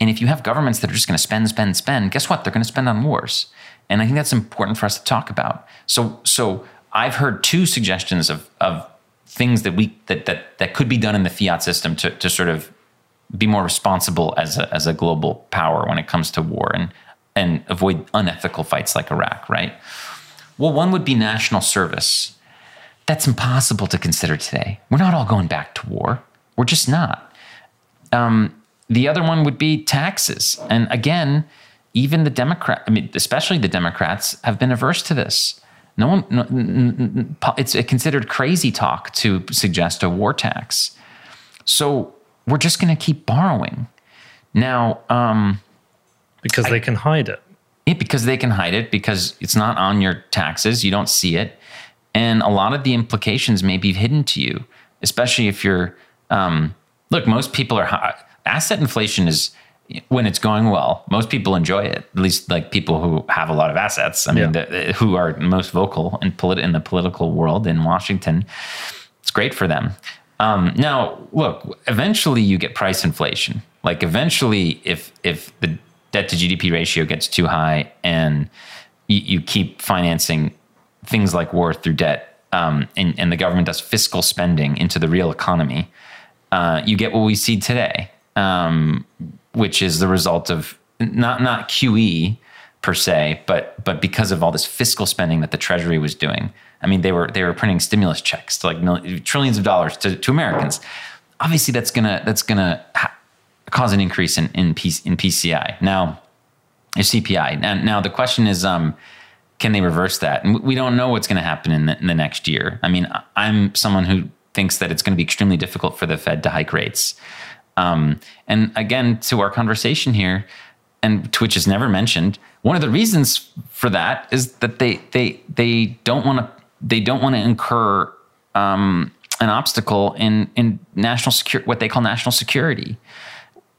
and if you have governments that are just going to spend, spend, spend, guess what? They're going to spend on wars. And I think that's important for us to talk about. So, so I've heard two suggestions of, of things that we that that that could be done in the fiat system to to sort of be more responsible as a, as a global power when it comes to war and and avoid unethical fights like Iraq, right? Well, one would be national service. That's impossible to consider today. We're not all going back to war. We're just not. Um, the other one would be taxes. And again, even the Democrat, I mean, especially the Democrats, have been averse to this. No one, no, it's considered crazy talk to suggest a war tax. So we're just going to keep borrowing. Now, um, because they can hide it. yeah, because they can hide it because it's not on your taxes. You don't see it. And a lot of the implications may be hidden to you, especially if you're, um, look, most people are, hi- asset inflation is, when it's going well, most people enjoy it. At least like people who have a lot of assets. I mean, Yeah. the, who are most vocal in, polit- in the political world in Washington. It's great for them. Um, now, look, eventually you get price inflation. Like eventually, if if the debt to GDP ratio gets too high and you, you keep financing things like war through debt, um, and, and the government does fiscal spending into the real economy, uh, you get what we see today, um, which is the result of not not QE per se, but but because of all this fiscal spending that the Treasury was doing. I mean, they were they were printing stimulus checks to like mil- trillions of dollars to, to Americans. Obviously, that's gonna that's gonna ha- cause an increase in in, P, in PCI. Now, your CPI. Now, now the question is, um, can they reverse that? And we don't know what's going to happen in the, in the next year. I mean, I'm someone who thinks that it's going to be extremely difficult for the Fed to hike rates. Um, and again, to our conversation here, and to which is never mentioned, one of the reasons for that is that they they they don't want to they don't want to incur um, an obstacle in in national security, what they call national security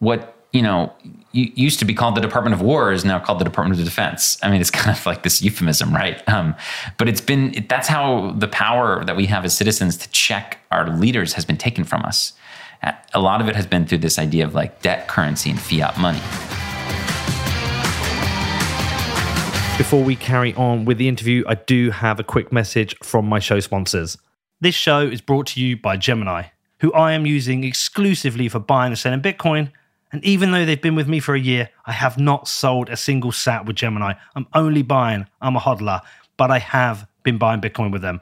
what you know used to be called the Department of War is now called the Department of Defense. I mean, it's kind of like this euphemism, right? Um, but it's been it, that's how the power that we have as citizens to check our leaders has been taken from us. A lot of it has been through this idea of like debt currency and fiat money. Before we carry on with the interview, I do have a quick message from my show sponsors. This show is brought to you by Gemini, who I am using exclusively for buying and selling Bitcoin. And even though they've been with me for a year, I have not sold a single sat with Gemini. I'm only buying, I'm a hodler, but I have been buying Bitcoin with them.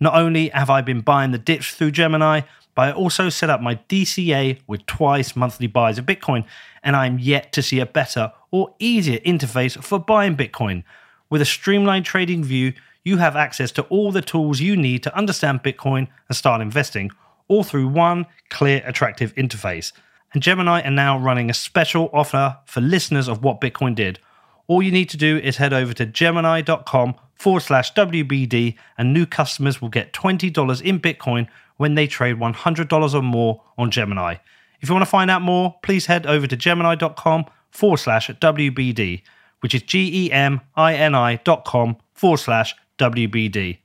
Not only have I been buying the dips through Gemini, but I also set up my DCA with twice monthly buys of Bitcoin, and I'm yet to see a better or easier interface for buying Bitcoin. With a streamlined trading view, you have access to all the tools you need to understand Bitcoin and start investing, all through one clear, attractive interface. And Gemini are now running a special offer for listeners of What Bitcoin Did. All you need to do is head over to gemini.com forward slash WBD, and new customers will get $20 in Bitcoin when they trade $100 or more on Gemini. If you want to find out more, please head over to gemini.com forward slash WBD, which is G E M I N I dot com forward slash WBD.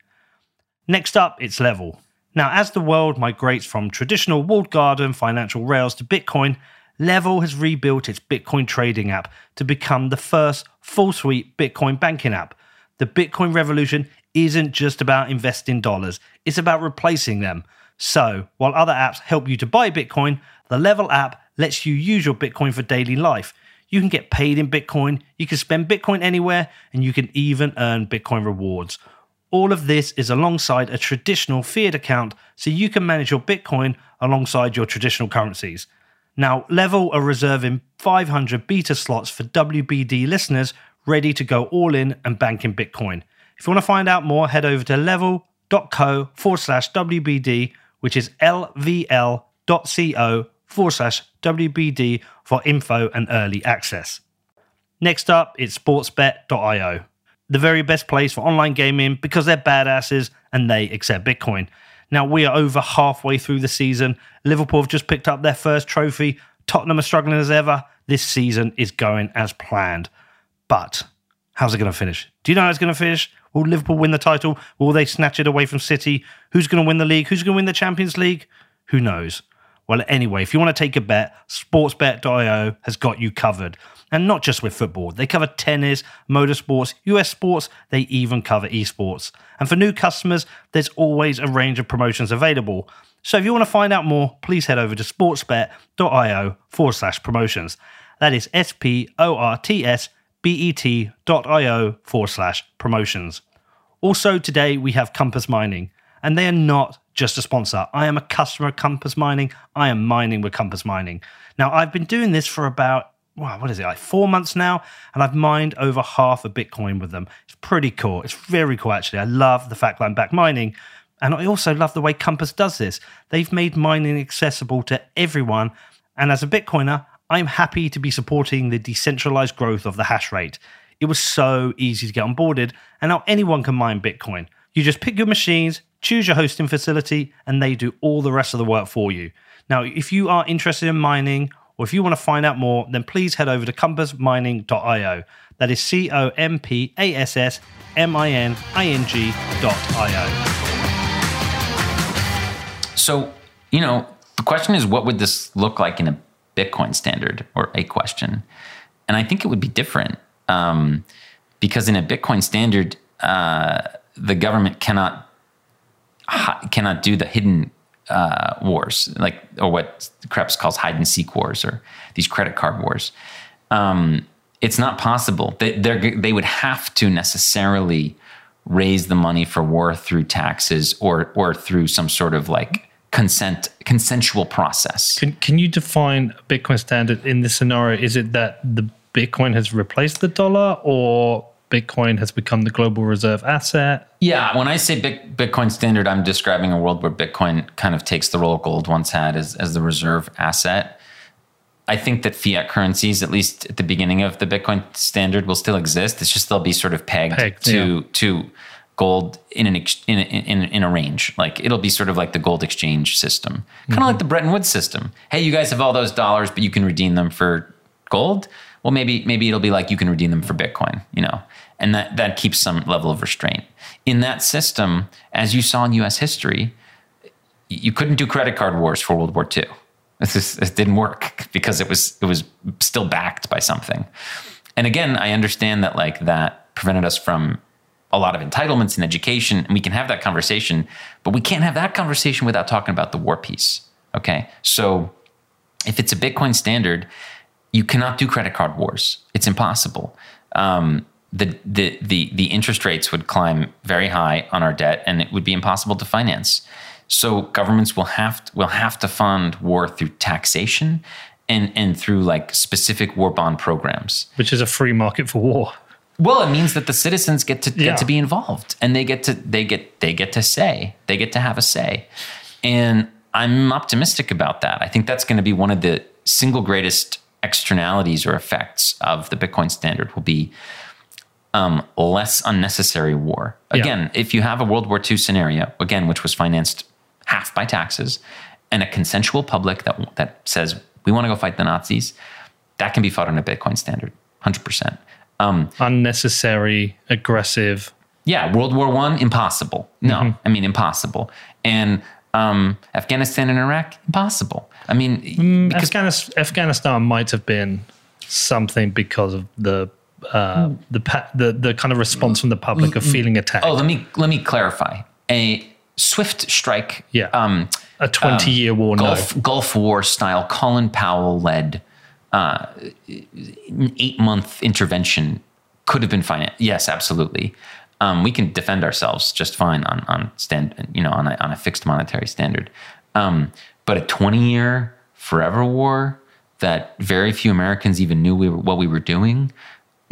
Next up, it's Level. Now, as the world migrates from traditional walled garden financial rails to Bitcoin, Level has rebuilt its Bitcoin trading app to become the first full suite Bitcoin banking app. The Bitcoin revolution isn't just about investing dollars, it's about replacing them. So, while other apps help you to buy Bitcoin, the Level app lets you use your Bitcoin for daily life. You can get paid in Bitcoin, you can spend Bitcoin anywhere, and you can even earn Bitcoin rewards. All of this is alongside a traditional fiat account, so you can manage your Bitcoin alongside your traditional currencies. Now, Level are reserving 500 beta slots for WBD listeners ready to go all in and bank in Bitcoin. If you want to find out more, head over to level.co forward slash WBD, which is lvl.co forward slash WBD for info and early access. Next up, it's sportsbet.io, the very best place for online gaming because they're badasses and they accept Bitcoin. Now, we are over halfway through the season. Liverpool have just picked up their first trophy. Tottenham are struggling as ever. This season is going as planned. But how's it going to finish? Do you know how it's going to finish? Will Liverpool win the title? Will they snatch it away from City? Who's going to win the league? Who's going to win the Champions League? Who knows? Well, anyway, if you want to take a bet, sportsbet.io has got you covered. And not just with football, they cover tennis, motorsports, US sports, they even cover esports. And for new customers, there's always a range of promotions available. So if you want to find out more, please head over to sportsbet.io forward slash promotions. That is S P O R T S B E T dot io forward slash promotions. Also, today we have Compass Mining, and they are not just a sponsor. I am a customer of Compass Mining. I am mining with Compass Mining. Now, I've been doing this for about, wow, what is it, like four months now, and I've mined over half a Bitcoin with them. It's pretty cool. It's very cool, actually. I love the fact that I'm back mining. And I also love the way Compass does this. They've made mining accessible to everyone. And as a Bitcoiner, I'm happy to be supporting the decentralized growth of the hash rate. It was so easy to get onboarded, and now anyone can mine Bitcoin. You just pick your machines, choose your hosting facility, and they do all the rest of the work for you. Now, if you are interested in mining, or if you want to find out more, then please head over to compassmining.io. That is C O M P A S S M I N I N G.io. So, you know, the question is what would this look like in a Bitcoin standard or a question? And I think it would be different um, because in a Bitcoin standard, uh, the government cannot cannot do the hidden uh, wars, like or what Kreps calls hide and seek wars, or these credit card wars. Um, it's not possible. They they would have to necessarily raise the money for war through taxes or or through some sort of like consent consensual process. Can can you define Bitcoin standard in this scenario? Is it that the Bitcoin has replaced the dollar, or Bitcoin has become the global reserve asset. Yeah, when I say Bitcoin standard, I'm describing a world where Bitcoin kind of takes the role gold once had as, as the reserve asset. I think that fiat currencies, at least at the beginning of the Bitcoin standard, will still exist. It's just they'll be sort of pegged, pegged to yeah. to gold in an ex, in, in in a range. Like it'll be sort of like the gold exchange system, kind of mm-hmm. like the Bretton Woods system. Hey, you guys have all those dollars, but you can redeem them for gold. Well, maybe maybe it'll be like you can redeem them for Bitcoin. You know, and that, that keeps some level of restraint. In that system, as you saw in US history, you couldn't do credit card wars for World War II. This, this didn't work because it was it was still backed by something. And again, I understand that like that prevented us from a lot of entitlements in education. And we can have that conversation, but we can't have that conversation without talking about the war piece. Okay. So if it's a Bitcoin standard, you cannot do credit card wars. It's impossible. Um, the, the, the, the interest rates would climb very high on our debt and it would be impossible to finance. So governments will have to, will have to fund war through taxation and, and through like specific war bond programs. Which is a free market for war. Well, it means that the citizens get to get Yeah. to be involved, and they get to they get they get to say they get to have a say, and I'm optimistic about that. I think that's going to be one of the single greatest externalities or effects of the Bitcoin standard will be um, less unnecessary war. Yeah. Again, if you have a World War II scenario, again, which was financed half by taxes, and a consensual public that that says we want to go fight the Nazis, that can be fought on a Bitcoin standard, hundred percent. Um, Unnecessary, aggressive. yeah, World War One, impossible. No, I mean impossible. And um, Afghanistan and Iraq, impossible. I mean, because Afghanistan, Afghanistan might have been something because of the uh, the, pa- the the kind of response from the public of feeling attacked. oh, let me let me clarify. A swift strike, Yeah. um, a twenty year war, Gulf no. Gulf War style, Colin Powell led uh, eight month intervention could have been fine. Yes, absolutely. Um, we can defend ourselves just fine on on stand, you know, on a, on a fixed monetary standard. Um, but a twenty year forever war that very few Americans even knew we were, what we were doing.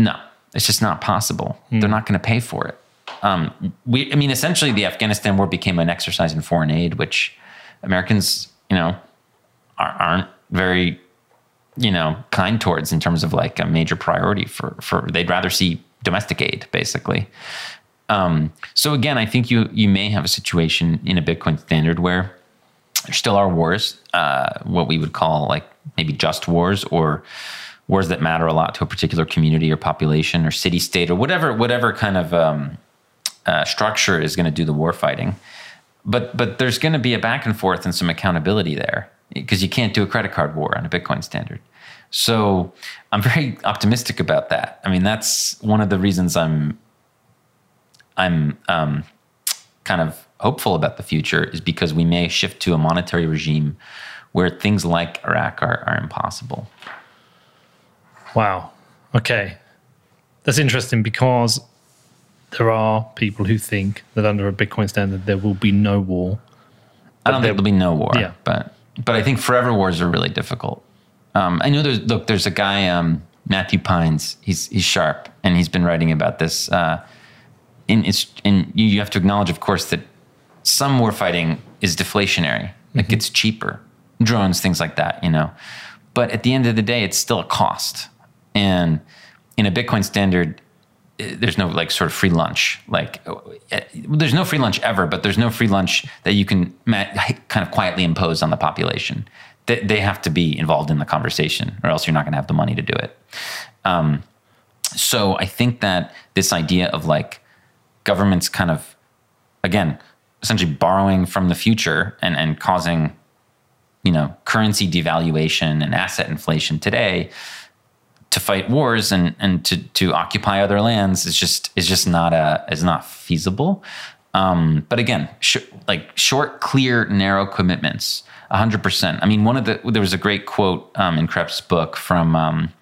No, it's just not possible. They're not going to pay for it. Um, we, I mean, essentially, the Afghanistan war became an exercise in foreign aid, which Americans, you know, are, aren't very, you know, kind towards in terms of like a major priority for for. They'd rather see domestic aid, basically. Um, so again, I think you you may have a situation in a Bitcoin standard where there still are wars, uh, what we would call like maybe just wars or wars that matter a lot to a particular community or population or city state or whatever whatever kind of um, uh, structure is going to do the war fighting. But but there's going to be a back and forth and some accountability there because you can't do a credit card war on a Bitcoin standard. So I'm very optimistic about that. I mean, that's one of the reasons I'm I'm um, kind of hopeful about the future is because we may shift to a monetary regime where things like Iraq are, are impossible. Wow. Okay. That's interesting because there are people who think that under a Bitcoin standard there will be no war. I don't think there'll be no war, Yeah. but but I think forever wars are really difficult. Um, I know there's look there's a guy um, Matthew Pines. He's he's sharp and he's been writing about this. Uh, in it's and you have to acknowledge, of course, that some war fighting is deflationary. It gets cheaper, drones, things like that, you know. But at the end of the day, it's still a cost. And in a Bitcoin standard, eh, there's no like sort of free lunch. Like eh, there's no free lunch ever, but there's no free lunch that you can kind of quietly impose on the population. They, they have to be involved in the conversation, or else you're not going to have the money to do it. Um, so I think that this idea of like governments kind of again essentially borrowing from the future and and causing you know currency devaluation and asset inflation today to fight wars and and to to occupy other lands is just is just not a is not feasible. Um, but again, sh- like short, clear, narrow commitments, hundred percent. I mean, one of the there was a great quote um, in Kreps' book from um,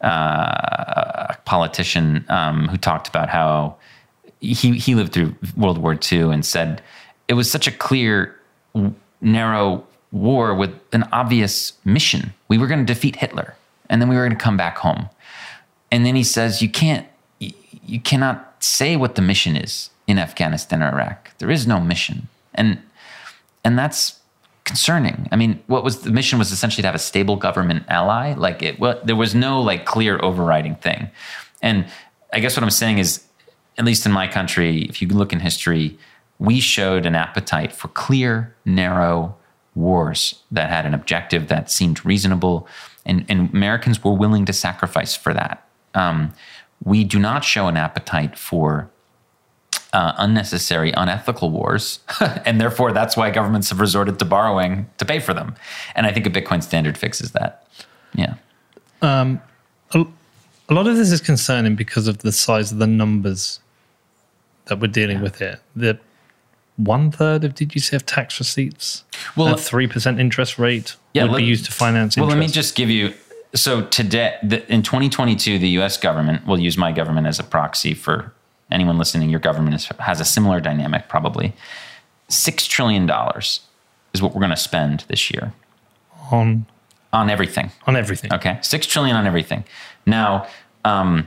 uh, a politician um, who talked about how he he lived through World War II and said it was such a clear, narrow war with an obvious mission. We were going to defeat Hitler, and then we were going to come back home. And then he says, "You can't, you, cannot say what the mission is in Afghanistan or Iraq. There is no mission, and and that's concerning. I mean, what was the mission was essentially to have a stable government ally. Like it, well, there was no like clear overriding thing. And I guess what I'm saying is, at least in my country, if you look in history, we showed an appetite for clear, narrow wars that had an objective that seemed reasonable, and, and Americans were willing to sacrifice for that. Um, we do not show an appetite for uh, unnecessary, unethical wars. and therefore, that's why governments have resorted to borrowing to pay for them. And I think a Bitcoin standard fixes that. Yeah. A lot of this is concerning because of the size of the numbers that we're dealing with here. The one third of DGCF tax receipts, Well, three percent interest rate Yeah, would let- be used to finance. Well, interest. let me just give you. So today, the, in 2022, the U.S. government will use my government as a proxy for anyone listening. Your government is, has a similar dynamic, probably. Six trillion dollars is what we're going to spend this year on on everything. on everything. Okay, six trillion on everything. Now, um,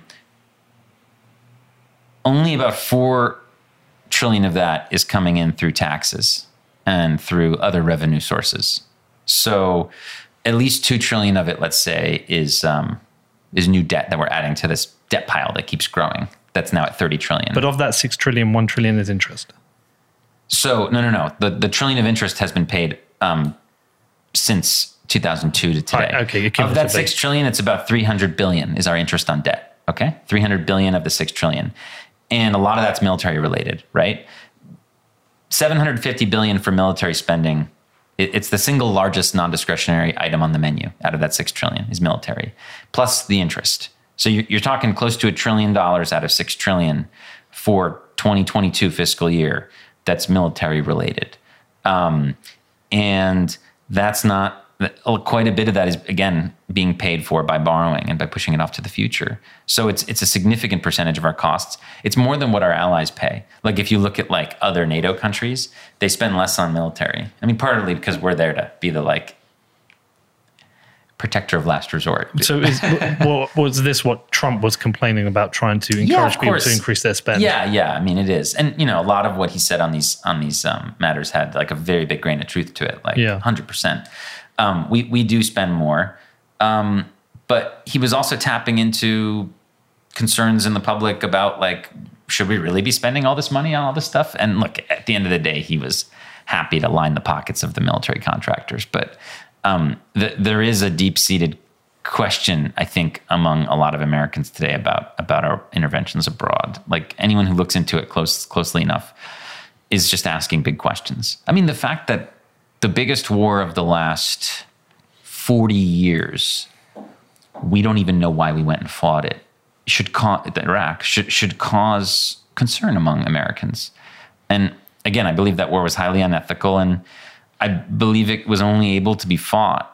only about four trillion of that is coming in through taxes and through other revenue sources. So, at least two trillion of it, let's say, is um, is new debt that we're adding to this debt pile that keeps growing. That's now at thirty trillion. But of that six trillion, one trillion is interest. So no, no, no. The the trillion of interest has been paid um, since 2002 to today. Right, okay, Of that six trillion, it's about 300 billion is our interest on debt. Okay, 300 billion of the six trillion, and a lot of that's military related, right? 750 billion for military spending. It's the single largest non-discretionary item on the menu out of that six trillion is military, plus the interest. So you're, talking close to a trillion dollars out of six trillion for 2022 fiscal year that's military related, um, and that's not quite a bit of that is again being paid for by borrowing and by pushing it off to the future. So it's it's a significant percentage of our costs. It's more than what our allies pay. Like if you look at like other NATO countries, they spend less on military. I mean, partly because we're there to be the like protector of last resort. So is, well, was this what Trump was complaining about, trying to encourage Yeah, people to increase their spend? Yeah, yeah. I mean, it is, and you know, a lot of what he said on these on these um, matters had like a very big grain of truth to it, like Yeah. hundred percent. Um, we we do spend more, um, but he was also tapping into concerns in the public about like, should we really be spending all this money on all this stuff? And look, at the end of the day, he was happy to line the pockets of the military contractors, but um, th- there is a deep seated question, I think, among a lot of Americans today about about our interventions abroad. Like anyone who looks into it close closely enough is just asking big questions. I mean, the fact that the biggest war of the last forty years, we don't even know why we went and fought it, should cause Iraq should should cause concern among Americans. And again, I believe that war was highly unethical, and I believe it was only able to be fought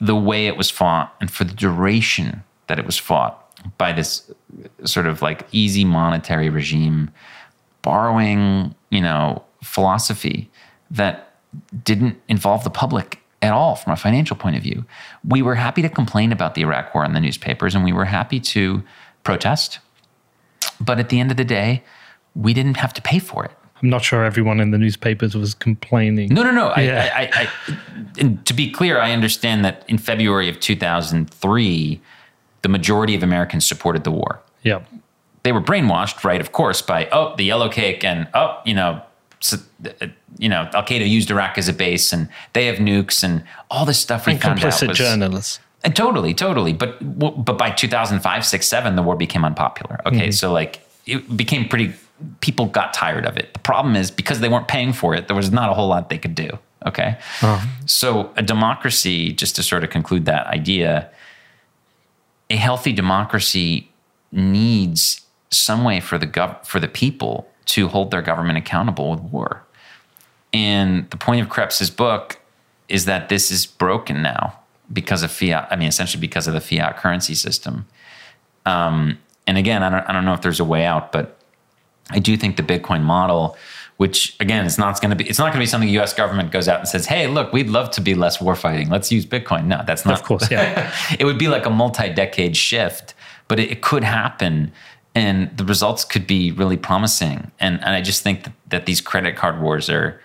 the way it was fought and for the duration that it was fought by this sort of like easy monetary regime borrowing, you know, philosophy that didn't involve the public at all from a financial point of view. We were happy to complain about the Iraq war in the newspapers and we were happy to protest. But at the end of the day, we didn't have to pay for it. I'm not sure everyone in the newspapers was complaining. No, no, no. Yeah. I, I, I, I, and to be clear, I understand that in February of 2003, the majority of Americans supported the war. Yeah. They were brainwashed, right? Of course, by oh, the yellow cake, and oh, you know, so, you know, Al Qaeda used Iraq as a base, and they have nukes, and all this stuff we And found out complicit was journalists. and totally, totally. But but by 2005, 6, 7, the war became unpopular. Okay, mm-hmm. so like it became pretty. People got tired of it. The problem is because they weren't paying for it, there was not a whole lot they could do. Okay, uh-huh. so a democracy, just to sort of conclude that idea, a healthy democracy needs some way for the gov- for the people to hold their government accountable with war. And the point of Kreps's book is that this is broken now because of fiat. I mean, essentially because of the fiat currency system. Um, and again, I don't, I don't know if there's a way out, but I do think the Bitcoin model, which again, it's not going to be, it's not going to be something the U.S. government goes out and says, "Hey, look, we'd love to be less war fighting. Let's use Bitcoin." No, that's not. Of course, yeah. it would be like a multi-decade shift, but it, it could happen, and the results could be really promising. And and I just think that, that these credit card wars are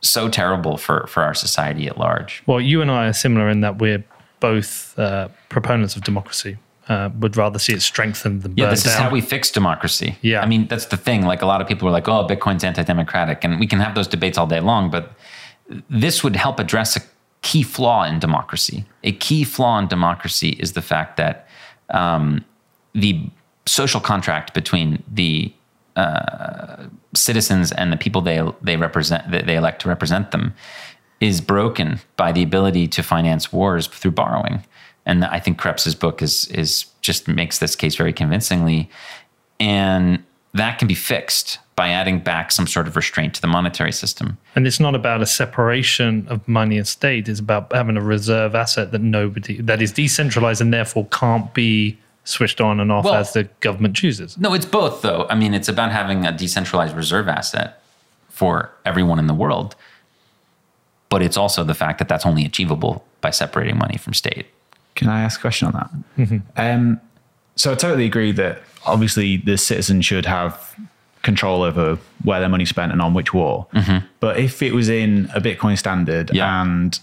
so terrible for for our society at large. Well, you and I are similar in that we're both uh, proponents of democracy. Uh, would rather see it strengthened than Yeah, this is how we fix democracy. Yeah. I mean, that's the thing. Like a lot of people are like, oh, Bitcoin's anti democratic. And we can have those debates all day long, but this would help address a key flaw in democracy. A key flaw in democracy is the fact that um, the social contract between the uh, citizens and the people they they represent that they elect to represent them is broken by the ability to finance wars through borrowing. And I think Kreps's book is is just makes this case very convincingly. And that can be fixed by adding back some sort of restraint to the monetary system. And it's not about a separation of money and state. It's about having a reserve asset that nobody that is decentralized and therefore can't be switched on and off Well- as the government chooses. No, it's both, though. I mean, it's about having a decentralized reserve asset for everyone in the world, but it's also the fact that that's only achievable by separating money from state. Can I ask a question on that? Um, so I totally agree that obviously the citizen should have control over where their money's spent and on which war. But if it was in a Bitcoin standard Yeah. and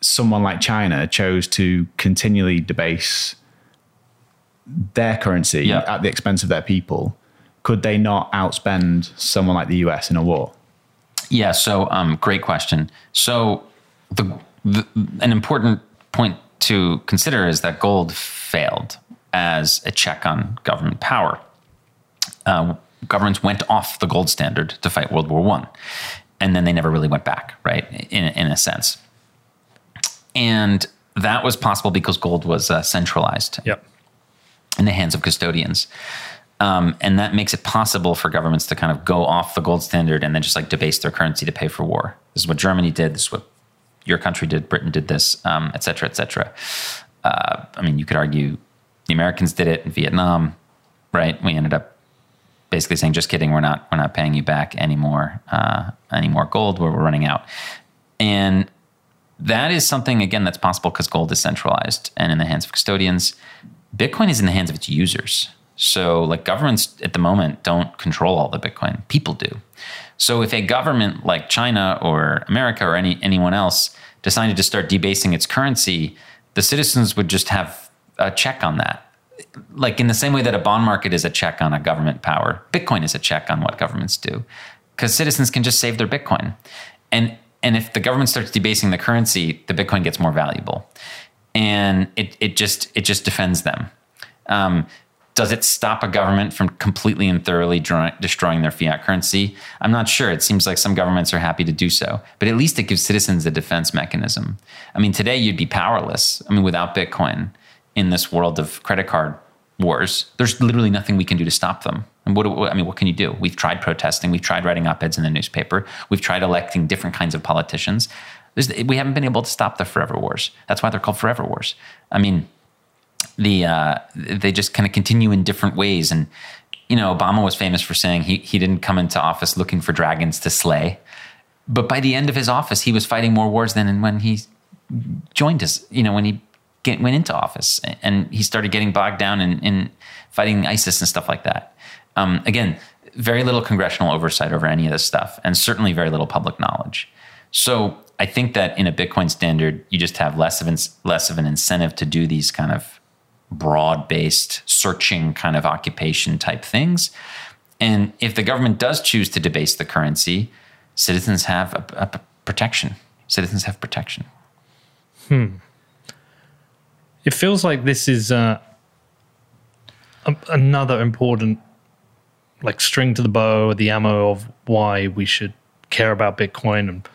someone like China chose to continually debase their currency Yeah. at the expense of their people, could they not outspend someone like the US in a war? Yeah. So, um, great question. So, the, the an important point to consider is that gold failed as a check on government power. Uh, governments went off the gold standard to fight World War One, and then they never really went back. Right, in in a sense, and that was possible because gold was uh, centralized Yep. In the hands of custodians. Um, and that makes it possible for governments to kind of go off the gold standard and then just like debase their currency to pay for war. This is what Germany did. This is what your country did. Britain did this, um, et cetera, et cetera. Uh, I mean, you could argue the Americans did it in Vietnam, right? We ended up basically saying, "Just kidding, we're not we're not paying you back anymore, uh, any more gold. Where we're running out." And that is something again that's possible because gold is centralized and in the hands of custodians. Bitcoin is in the hands of its users. So, like governments at the moment don't control all the Bitcoin. People do. So, if a government like China or America or any anyone else decided to start debasing its currency, the citizens would just have a check on that. Like in the same way that a bond market is a check on a government power, Bitcoin is a check on what governments do, because citizens can just save their Bitcoin, and and if the government starts debasing the currency, the Bitcoin gets more valuable, and it it just it just defends them. Um, does it stop a government from completely and thoroughly drawing, destroying their fiat currency? I'm not sure. It seems like some governments are happy to do so, but at least it gives citizens a defense mechanism. I mean, today you'd be powerless. I mean, without Bitcoin in this world of credit card wars, there's literally nothing we can do to stop them. And what, I mean, what can you do? We've tried protesting, we've tried writing op eds in the newspaper, we've tried electing different kinds of politicians. There's, we haven't been able to stop the forever wars. That's why they're called forever wars. I mean, the uh, they just kind of continue in different ways. And you know, Obama was famous for saying he he didn't come into office looking for dragons to slay, but by the end of his office, he was fighting more wars than when he joined us. You know, when he get, went into office, and he started getting bogged down in, in fighting ISIS and stuff like that. Um, again, very little congressional oversight over any of this stuff, and certainly very little public knowledge. So I think that in a Bitcoin standard, you just have less of an, less of an incentive to do these kind of broad based searching kind of occupation type things. And if the government does choose to debase the currency, citizens have a, a protection. Citizens have protection. Hmm. It feels like this is uh, a, another important like string to the bow, the ammo of why we should care about Bitcoin and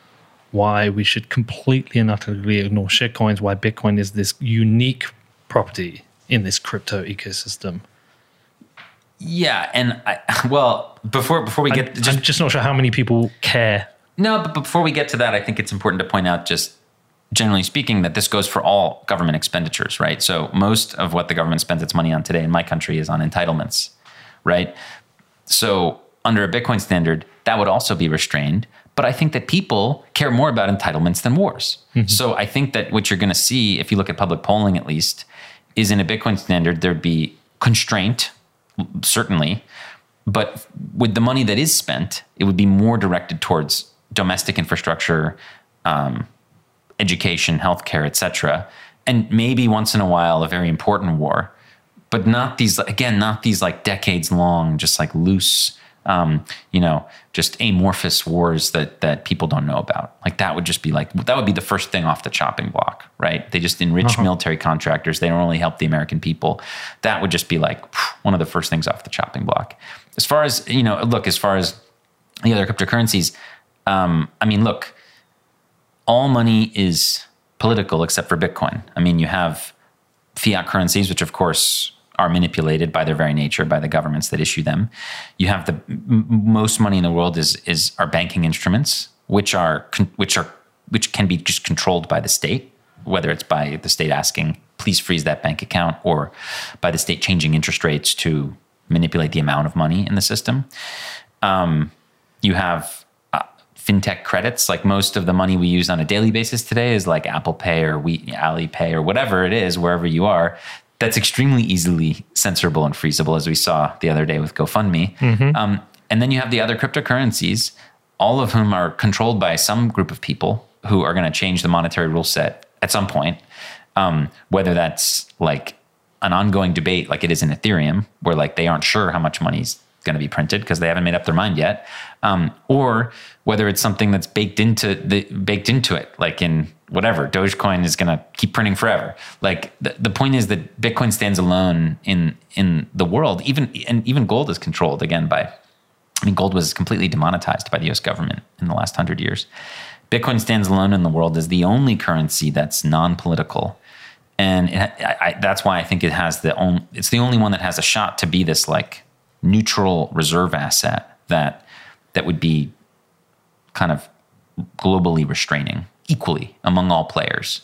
why we should completely and utterly ignore shitcoins. Why Bitcoin is this unique property in this crypto ecosystem. Yeah, and I, well, before before we get I'm just just not sure how many people care. No, but before we get to that, I think it's important to point out, just generally speaking, that this goes for all government expenditures, right? So most of what the government spends its money on today in my country is on entitlements, right? So under a Bitcoin standard, that would also be restrained. But I think that people care more about entitlements than wars. So I think that what you're going to see, if you look at public polling at least, is in a Bitcoin standard, there'd be constraint, certainly. But with the money that is spent, it would be more directed towards domestic infrastructure, um, education, healthcare, etc. And maybe once in a while, a very important war, but not these again, not these like decades long, just like loose, um, you know, just amorphous wars that that people don't know about. Like that would just be like that would be the first thing off the chopping block, right? They just enrich military contractors. They don't only help the American people. That would just be like one of the first things off the chopping block. As far as you know, look as far as the other cryptocurrencies. Um, I mean, look, all money is political except for Bitcoin. I mean, you have fiat currencies, which of course are manipulated by their very nature by the governments that issue them. You have the m- most money in the world is is our banking instruments, which are con- which are which can be just controlled by the state, whether it's by the state asking please freeze that bank account or by the state changing interest rates to manipulate the amount of money in the system. Um, you have uh, fintech credits, like most of the money we use on a daily basis today is like Apple Pay or we Alipay or whatever it is, wherever you are. That's extremely easily censorable and freezable, as we saw the other day with GoFundMe. Um, and then you have the other cryptocurrencies, all of whom are controlled by some group of people who are going to change the monetary rule set at some point. Um, whether that's like an ongoing debate, like it is in Ethereum, where like they aren't sure how much money's going to be printed because they haven't made up their mind yet, um, or whether it's something that's baked into the baked into it, like in whatever Dogecoin is going to keep printing forever. Like the, the point is that Bitcoin stands alone in in the world. Even and even gold is controlled again by. I mean, gold was completely demonetized by the U.S. government in the last hundred years. Bitcoin stands alone in the world as the only currency that's non-political, and it, I, I, that's why I think it has the only. It's the only one that has a shot to be this like neutral reserve asset that that would be kind of globally restraining equally among all players.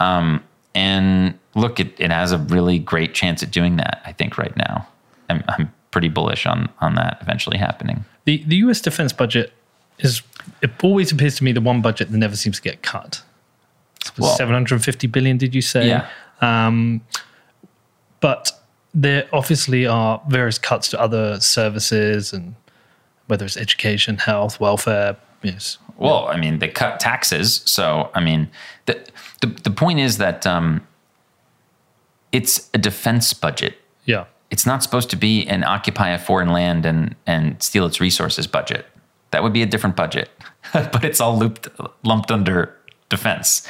Um, and look, it, it has a really great chance at doing that. I think right now, I'm, I'm pretty bullish on on that eventually happening. The the US defense budget is it always appears to me the one budget that never seems to get cut. Well- 750 billion did you say? Yeah. Um, but there obviously are various cuts to other services and whether it's education, health, welfare, yes. Well, I mean, they cut taxes. So, I mean, the the, the point is that um, it's a defense budget. Yeah. It's not supposed to be an occupy a foreign land and and steal its resources budget. That would be a different budget, but it's all looped lumped under defense.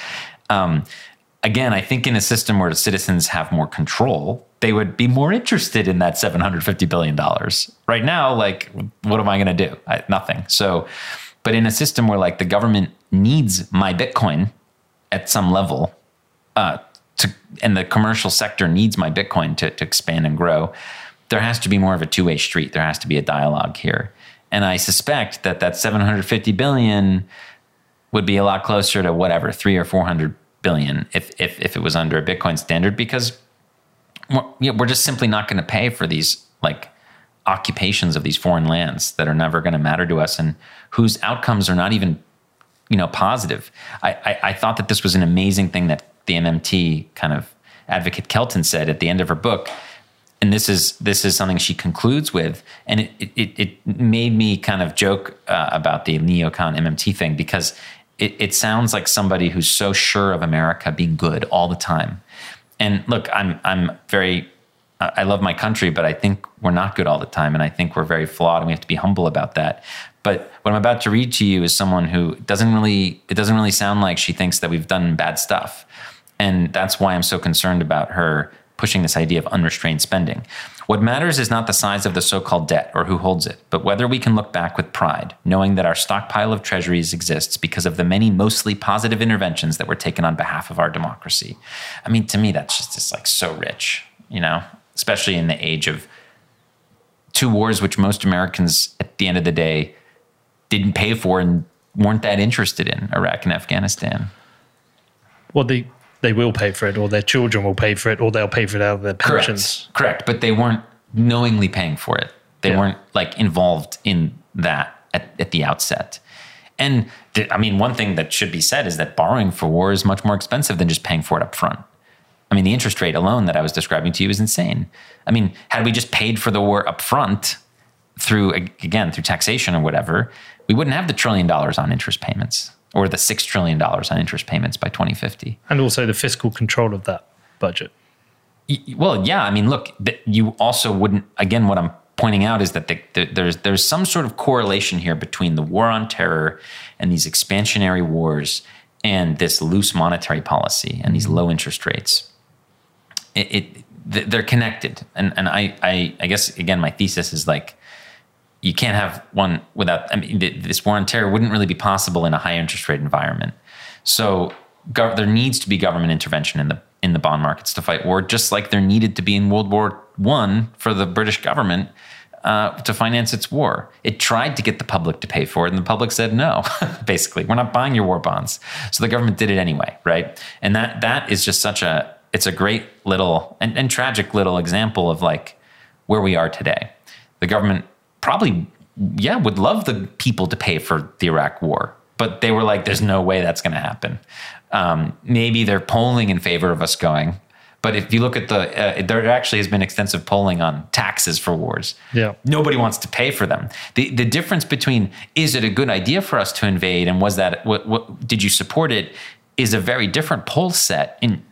Um, again, I think in a system where the citizens have more control, they would be more interested in that seven hundred fifty billion dollars. Right now, like, what am I going to do? I, nothing. So, but in a system where like the government needs my Bitcoin at some level, uh, to and the commercial sector needs my Bitcoin to, to expand and grow, there has to be more of a two way street. There has to be a dialogue here, and I suspect that that seven hundred fifty billion would be a lot closer to whatever three or four hundred billion if if if it was under a Bitcoin standard because we're, you know, we're just simply not going to pay for these like occupations of these foreign lands that are never going to matter to us and whose outcomes are not even you know positive. I, I I thought that this was an amazing thing that the MMT kind of advocate Kelton said at the end of her book and this is this is something she concludes with, and it it, it made me kind of joke uh, about the neocon MMT thing because it, it sounds like somebody who's so sure of America being good all the time. And look, I'm I'm very I love my country, but I think we're not good all the time, and I think we're very flawed, and we have to be humble about that. But what I'm about to read to you is someone who doesn't really it doesn't really sound like she thinks that we've done bad stuff, and that's why I'm so concerned about her pushing this idea of unrestrained spending. What matters is not the size of the so called debt or who holds it, but whether we can look back with pride, knowing that our stockpile of treasuries exists because of the many mostly positive interventions that were taken on behalf of our democracy. I mean, to me, that's just, just like so rich, you know, especially in the age of two wars, which most Americans at the end of the day didn't pay for and weren't that interested in Iraq and Afghanistan. Well, they they will pay for it, or their children will pay for it, or they'll pay for it out of their pensions. Correct. Correct. But they weren't knowingly paying for it. They Yeah. weren't like involved in that at, at the outset. And th- I mean, one thing that should be said is that borrowing for war is much more expensive than just paying for it up front. I mean, the interest rate alone that I was describing to you is insane. I mean, had we just paid for the war up front through, again, through taxation or whatever, we wouldn't have the trillion dollars on interest payments or the six trillion dollars on interest payments by 2050. And also the fiscal control of that budget. Well, yeah. I mean, look, you also wouldn't. Again, what I'm pointing out is that the, the, there's there's some sort of correlation here between the war on terror and these expansionary wars and this loose monetary policy and these low interest rates. It, it they're connected, and and I, I I guess again my thesis is like you can't have one without. I mean, this war on terror wouldn't really be possible in a high interest rate environment. So gov- there needs to be government intervention in the in the bond markets to fight war, just like there needed to be in World War One for the British government uh, to finance its war. It tried to get the public to pay for it, and the public said no. Basically, we're not buying your war bonds. So the government did it anyway, right? And that that is just such a it's a great little and, and tragic little example of like where we are today. The government probably yeah would love the people to pay for the Iraq war, but they were like, "There's no way that's going to happen." Um, maybe they're polling in favor of us going, but if you look at the, uh, there actually has been extensive polling on taxes for wars. Yeah. Nobody wants to pay for them. The the difference between is it a good idea for us to invade and was that what, what did you support it is a very different poll set in.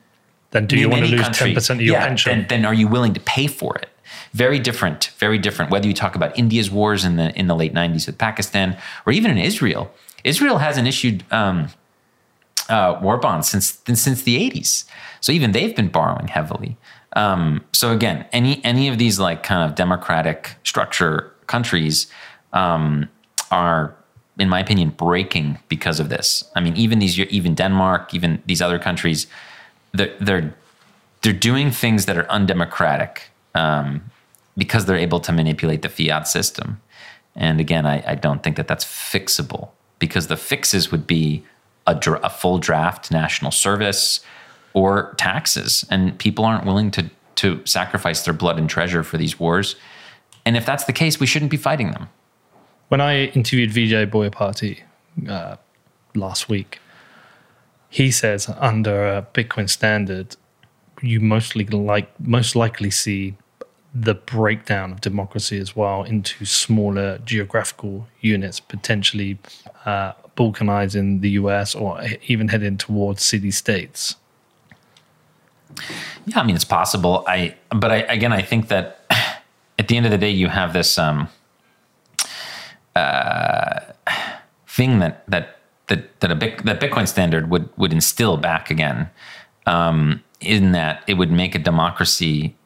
Then do you want to lose ten percent of your yeah, pension? Then, then are you willing to pay for it? Very different, very different. Whether you talk about India's wars in the in the late '90s with Pakistan, or even in Israel, Israel hasn't issued um, uh, war bonds since since the '80s. So even they've been borrowing heavily. Um, so again, any any of these like kind of democratic structure countries um, are, in my opinion, breaking because of this. I mean, even these even Denmark, even these other countries, they're they're, they're doing things that are undemocratic um, because they're able to manipulate the fiat system. And again, I, I don't think that that's fixable because the fixes would be a, dra- a full draft national service or taxes, and people aren't willing to to sacrifice their blood and treasure for these wars. And if that's the case, we shouldn't be fighting them. when I interviewed Vijay Boyapati uh, last week, he says under a Bitcoin standard, you mostly like most likely see the breakdown of democracy as well into smaller geographical units, potentially uh, balkanizing the US or even heading towards city states. Yeah, I mean it's possible. I but I again I think that at the end of the day you have this um uh thing that that that that a that Bitcoin standard would would instill back again um in that it would make a democracy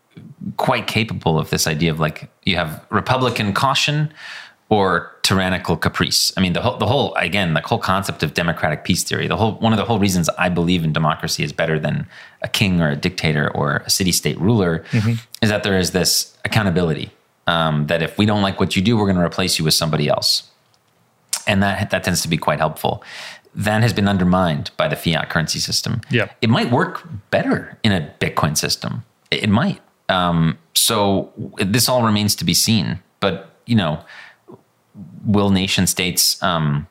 quite capable of this idea of like you have republican caution or tyrannical caprice. I mean, the whole, the whole, again, the whole concept of democratic peace theory, the whole, one of the whole reasons I believe in democracy is better than a king or a dictator or a city state ruler is that there is this accountability. Um, that if we don't like what you do, we're going to replace you with somebody else. And that, that tends to be quite helpful. That has been undermined by the fiat currency system. Yeah. It might work better in a Bitcoin system. It, it might. Um, so this all remains to be seen. But, you know, will nation states um,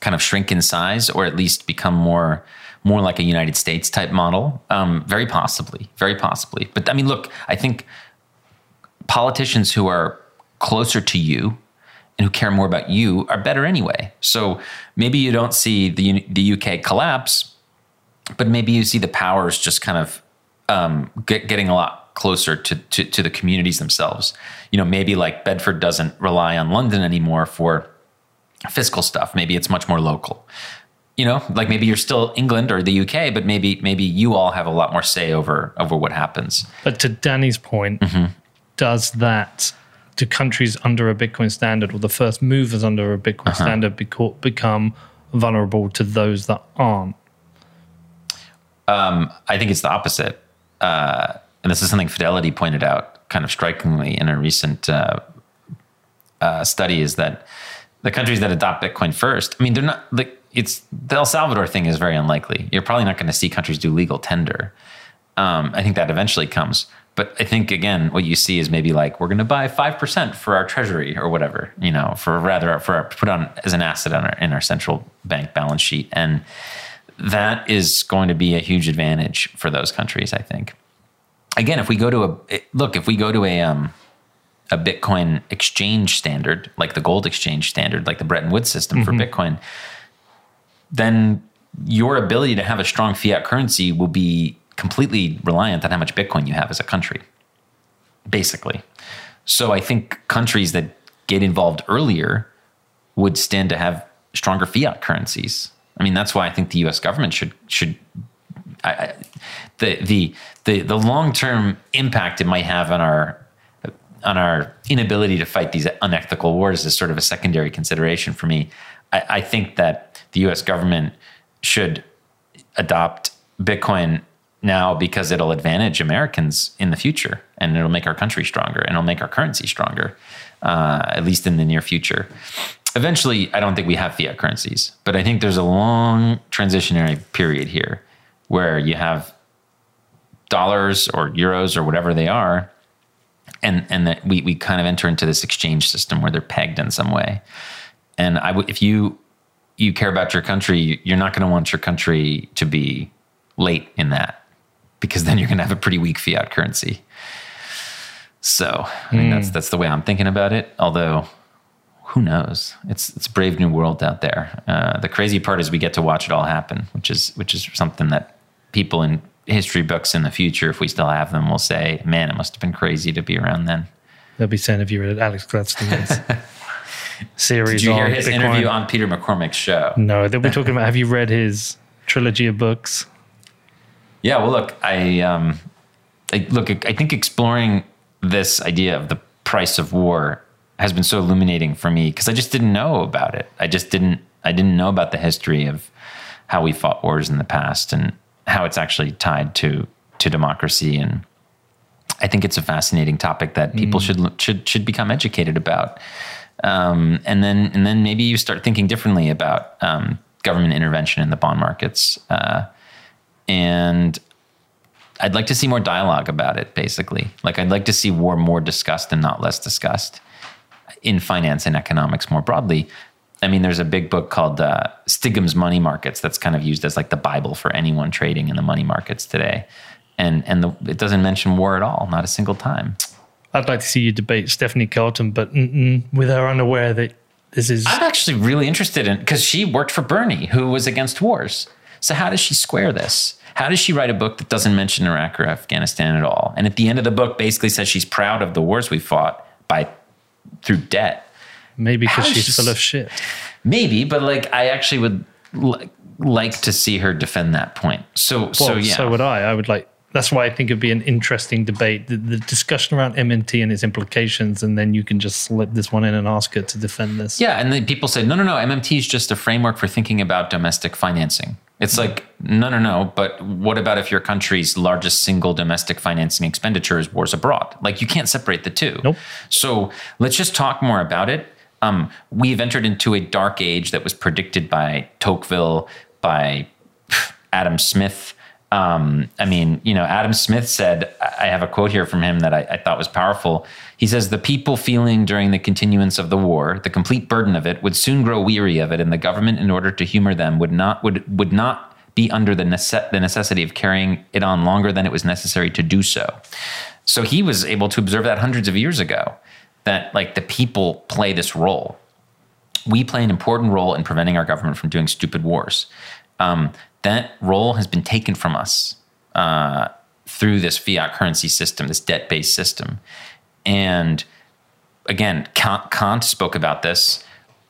kind of shrink in size or at least become more more like a United States type model? Um, very possibly, very possibly. But I mean, look, I think politicians who are closer to you and who care more about you are better anyway. So maybe you don't see the the UK collapse, but maybe you see the powers just kind of um, get, getting a lot closer to, to, to the communities themselves. You know, maybe like Bedford doesn't rely on London anymore for fiscal stuff. Maybe it's much more local. You know, like maybe you're still England or the UK, but maybe maybe you all have a lot more say over over what happens. But to Danny's point, does that do countries under a Bitcoin standard or the first movers under a Bitcoin standard beco- become vulnerable to those that aren't? I think it's the opposite. Uh, and this is something Fidelity pointed out kind of strikingly in a recent uh, uh, study is that the countries that adopt Bitcoin first, I mean, they're not like it's the El Salvador thing is very unlikely. You're probably not going to see countries do legal tender. Um, I think that eventually comes. But I think again, what you see is maybe like we're going to buy five percent for our treasury or whatever, you know, for rather for our, put on as an asset on our, in our central bank balance sheet, and that is going to be a huge advantage for those countries. I think. Again, if we go to a look, if we go to a um, a Bitcoin exchange standard, like the gold exchange standard, like the Bretton Woods system for Bitcoin, then your ability to have a strong fiat currency will be completely reliant on how much Bitcoin you have as a country, basically. So I think countries that get involved earlier would stand to have stronger fiat currencies. I mean, that's why I think the U.S. government should should I, I, the the the the long term impact it might have on our on our inability to fight these unethical wars is sort of a secondary consideration for me. I, I think that the U.S. government should adopt Bitcoin now because it'll advantage Americans in the future and it'll make our country stronger and it'll make our currency stronger, uh, at least in the near future. Eventually, I don't think we have fiat currencies, but I think there's a long transitionary period here where you have dollars or euros or whatever they are and and that we we kind of enter into this exchange system where they're pegged in some way. And I if you you care about your country, you're not going to want your country to be late in that because then you're going to have a pretty weak fiat currency. So I mean, that's that's the way I'm thinking about it. Although, who knows? It's it's a brave new world out there. Uh, the crazy part is we get to watch it all happen, which is which is something that people in history books in the future, if we still have them, will say, "Man, it must have been crazy to be around then." They'll be saying if you read Alex Gladstein's series Did you hear his Bitcoin. interview on Peter McCormack's show? No, they'll be talking about. Have you read his trilogy of books? Yeah, well, look, I um, I, look, I think exploring this idea of the price of war has been so illuminating for me because I just didn't know about it. I just didn't. I didn't know about the history of how we fought wars in the past and how it's actually tied to to democracy. And I think it's a fascinating topic that people should should should become educated about. Um, and then and then maybe you start thinking differently about um, government intervention in the bond markets. Uh, and I'd like to see more dialogue about it. Basically, like I'd like to see war more discussed and not less discussed in finance and economics more broadly. I mean, there's a big book called uh, Stigum's Money Markets that's kind of used as like the Bible for anyone trading in the money markets today, and and the, it doesn't mention war at all, not a single time. I'd like to see you debate Stephanie Kelton, but with her unaware that this is. I'm actually really interested in because she worked for Bernie, who was against wars. So how does she square this? How does she write a book that doesn't mention Iraq or Afghanistan at all? And at the end of the book, basically says she's proud of the wars we fought by through debt. Maybe because she's full of shit. Maybe, but like I actually would li- like to see her defend that point. So so yeah. so would I. I would like. That's why I think it'd be an interesting debate. The, the discussion around MMT and its implications, and then you can just slip this one in and ask her to defend this. Yeah, and then people say, no, no, no, MMT is just a framework for thinking about domestic financing. It's like, no, no, no, but what about if your country's largest single domestic financing expenditure is wars abroad? Like, you can't separate the two. Nope. So let's just talk more about it. Um, we've entered into a dark age that was predicted by Tocqueville, by Adam Smith. Um, I mean, you know, Adam Smith said, I have a quote here from him that I, I thought was powerful. He says, The people feeling during the continuance of the war, the complete burden of it, would soon grow weary of it, and the government, in order to humor them, would not would would not be under the, nece- the necessity of carrying it on longer than it was necessary to do so. So he was able to observe that hundreds of years ago, that like the people play this role we play an important role in preventing our government from doing stupid wars. Um, that role has been taken from us uh, through this fiat currency system, this debt based system. And again, Kant, spoke about this,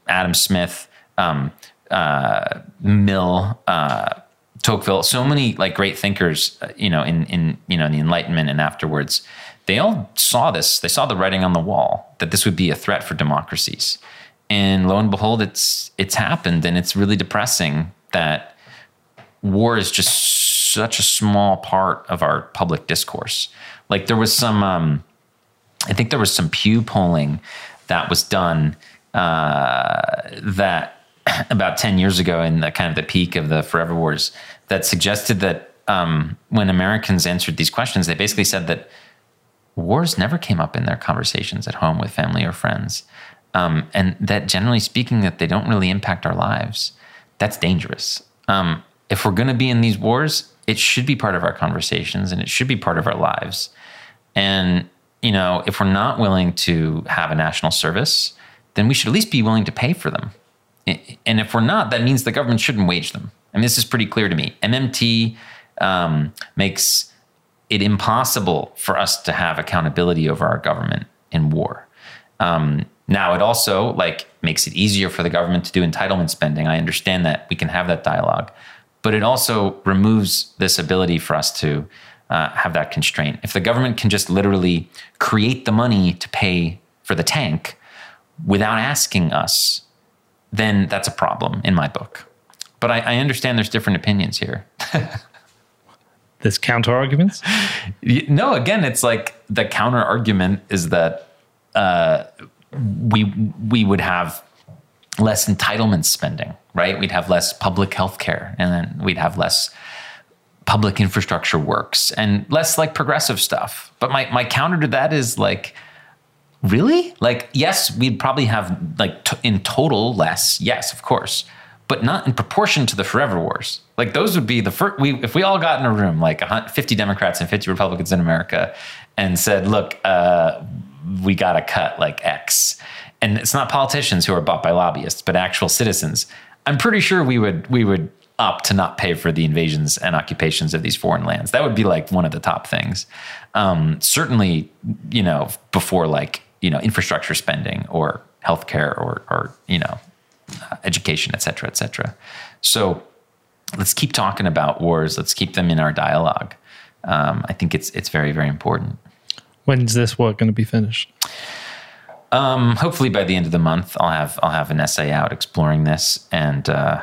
Adam Smith, um, uh, Mill, uh, Tocqueville, so many like great thinkers, uh, you know, in in you know in the Enlightenment and afterwards, they all saw this. They saw the writing on the wall that this would be a threat for democracies, and lo and behold, it's it's happened, and it's really depressing that war is just such a small part of our public discourse. Like there was some, um, I think there was some Pew polling that was done uh, that about 10 years ago in the kind of the peak of the forever wars that suggested that um, when Americans answered these questions, they basically said that wars never came up in their conversations at home with family or friends. Um, and that generally speaking, that they don't really impact our lives. That's dangerous. Um, if we're going to be in these wars, it should be part of our conversations and it should be part of our lives. And, you know, if we're not willing to have a national service, then we should at least be willing to pay for them. And if we're not, that means the government shouldn't wage them. And this is pretty clear to me. MMT um, makes it impossible for us to have accountability over our government in war. Um, now it also like makes it easier for the government to do entitlement spending. I understand that we can have that dialogue, but it also removes this ability for us to uh, have that constraint. If the government can just literally create the money to pay for the tank without asking us, then that's a problem in my book. But I, I understand there's different opinions here. There's counter arguments. No, again, it's like the counter argument is that uh, we we would have less entitlement spending, right? We'd have less public health care, and then we'd have less public infrastructure works and less like progressive stuff. But my my counter to that is like. Really? Like, yes, we'd probably have like t- in total less. Yes, of course, but not in proportion to the forever wars. Like those would be the first. We if we all got in a room, like fifty Democrats and fifty Republicans in America, and said, "Look, uh, we got to cut like X," and it's not politicians who are bought by lobbyists, but actual citizens. I'm pretty sure we would we would opt to not pay for the invasions and occupations of these foreign lands. That would be like one of the top things. Um, certainly, you know, before like you know infrastructure spending or healthcare or or you know uh, education, et cetera, et cetera. So let's keep talking about wars. Let's keep them in our dialogue. Um, I think it's it's very very important. When's this work going to be finished? Um, hopefully by the end of the month, I'll have I'll have an essay out exploring this and uh,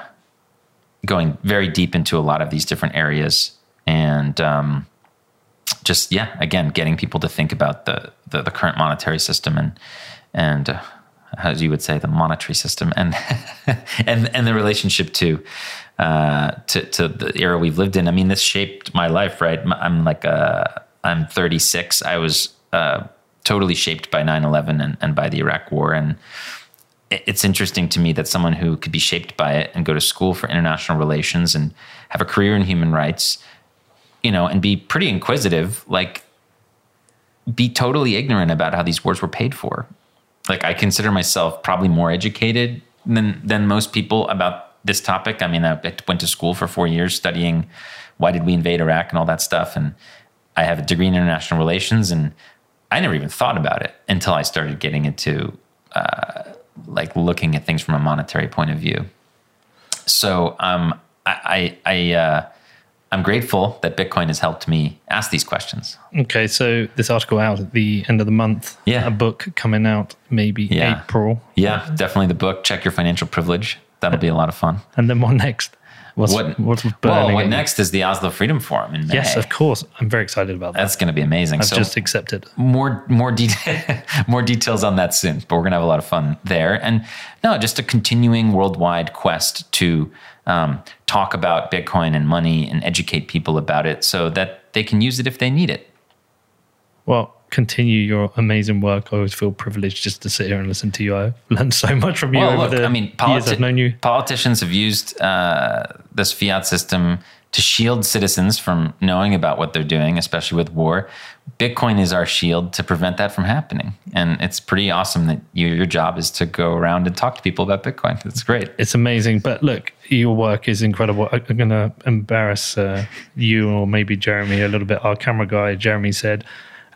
going very deep into a lot of these different areas and um, just yeah, again, getting people to think about the the, the current monetary system and and uh, as you would say, the monetary system and and and the relationship to uh, to to the era we've lived in. I mean, this shaped my life, right? I'm like uh, I'm 36. I was uh, totally shaped by 9/11 and, and by the Iraq War, and it's interesting to me that someone who could be shaped by it and go to school for international relations and have a career in human rights, you know, and be pretty inquisitive, like be totally ignorant about how these wars were paid for. Like I consider myself probably more educated than than most people about this topic. I mean, I I went to school for four years studying why did we invade Iraq and all that stuff, and I have a degree in international relations, and I never even thought about it until I started getting into uh, like looking at things from a monetary point of view. So um, I I, I uh, I'm grateful that Bitcoin has helped me ask these questions. Okay, so this article out at the end of the month. Yeah. A book coming out maybe Yeah. April. Yeah, definitely the book. Check your financial privilege. That'll be a lot of fun. And then what next? What's, What, what's burning? well, what next is the Oslo Freedom Forum in May. Yes, of course. I'm very excited about that. That's going to be amazing. I've so just accepted. more more detail more details on that soon. But we're gonna have a lot of fun there. And no, just a continuing worldwide quest to um, talk about Bitcoin and money and educate people about it so that they can use it if they need it. Well, continue your amazing work. I always feel privileged just to sit here and listen to you. I've learned so much from you Well, over look, the I mean, years I've known you. politicians have used uh, this fiat system to shield citizens from knowing about what they're doing, especially with war. Bitcoin is our shield to prevent that from happening, and it's pretty awesome that you, your job is to go around and talk to people about Bitcoin. It's great. It's amazing. But look, your work is incredible. I'm going to embarrass uh, you or maybe Jeremy a little bit. Our camera guy, Jeremy, said,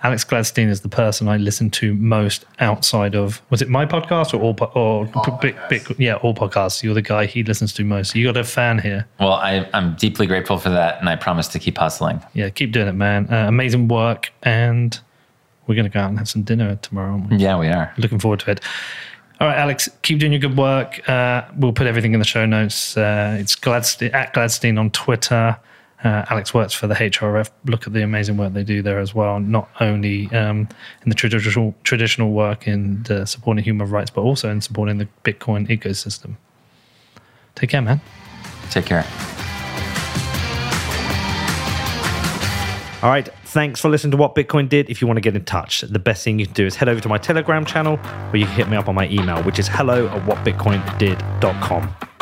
Alex Gladstein is the person I listen to most outside of was it my podcast or all po- or big, big, yeah all podcasts. You're the guy he listens to most. You got a fan here. Well, I, I'm deeply grateful for that, and I promise to keep hustling. Yeah, keep doing it, man. Uh, amazing work, and we're gonna go out and have some dinner tomorrow. aren't we? Yeah, we are. Looking forward to it. All right, Alex, keep doing your good work. Uh, we'll put everything in the show notes. Uh, it's Gladstein, at Gladstein on Twitter. Uh, Alex works for the HRF. Look at the amazing work they do there as well, not only um, in the traditional traditional work in uh, supporting human rights, but also in supporting the Bitcoin ecosystem. Take care, man. Take care. All right, thanks for listening to What Bitcoin Did. If you want to get in touch, the best thing you can do is head over to my Telegram channel or you can hit me up on my email, which is hello at whatbitcoindid.com.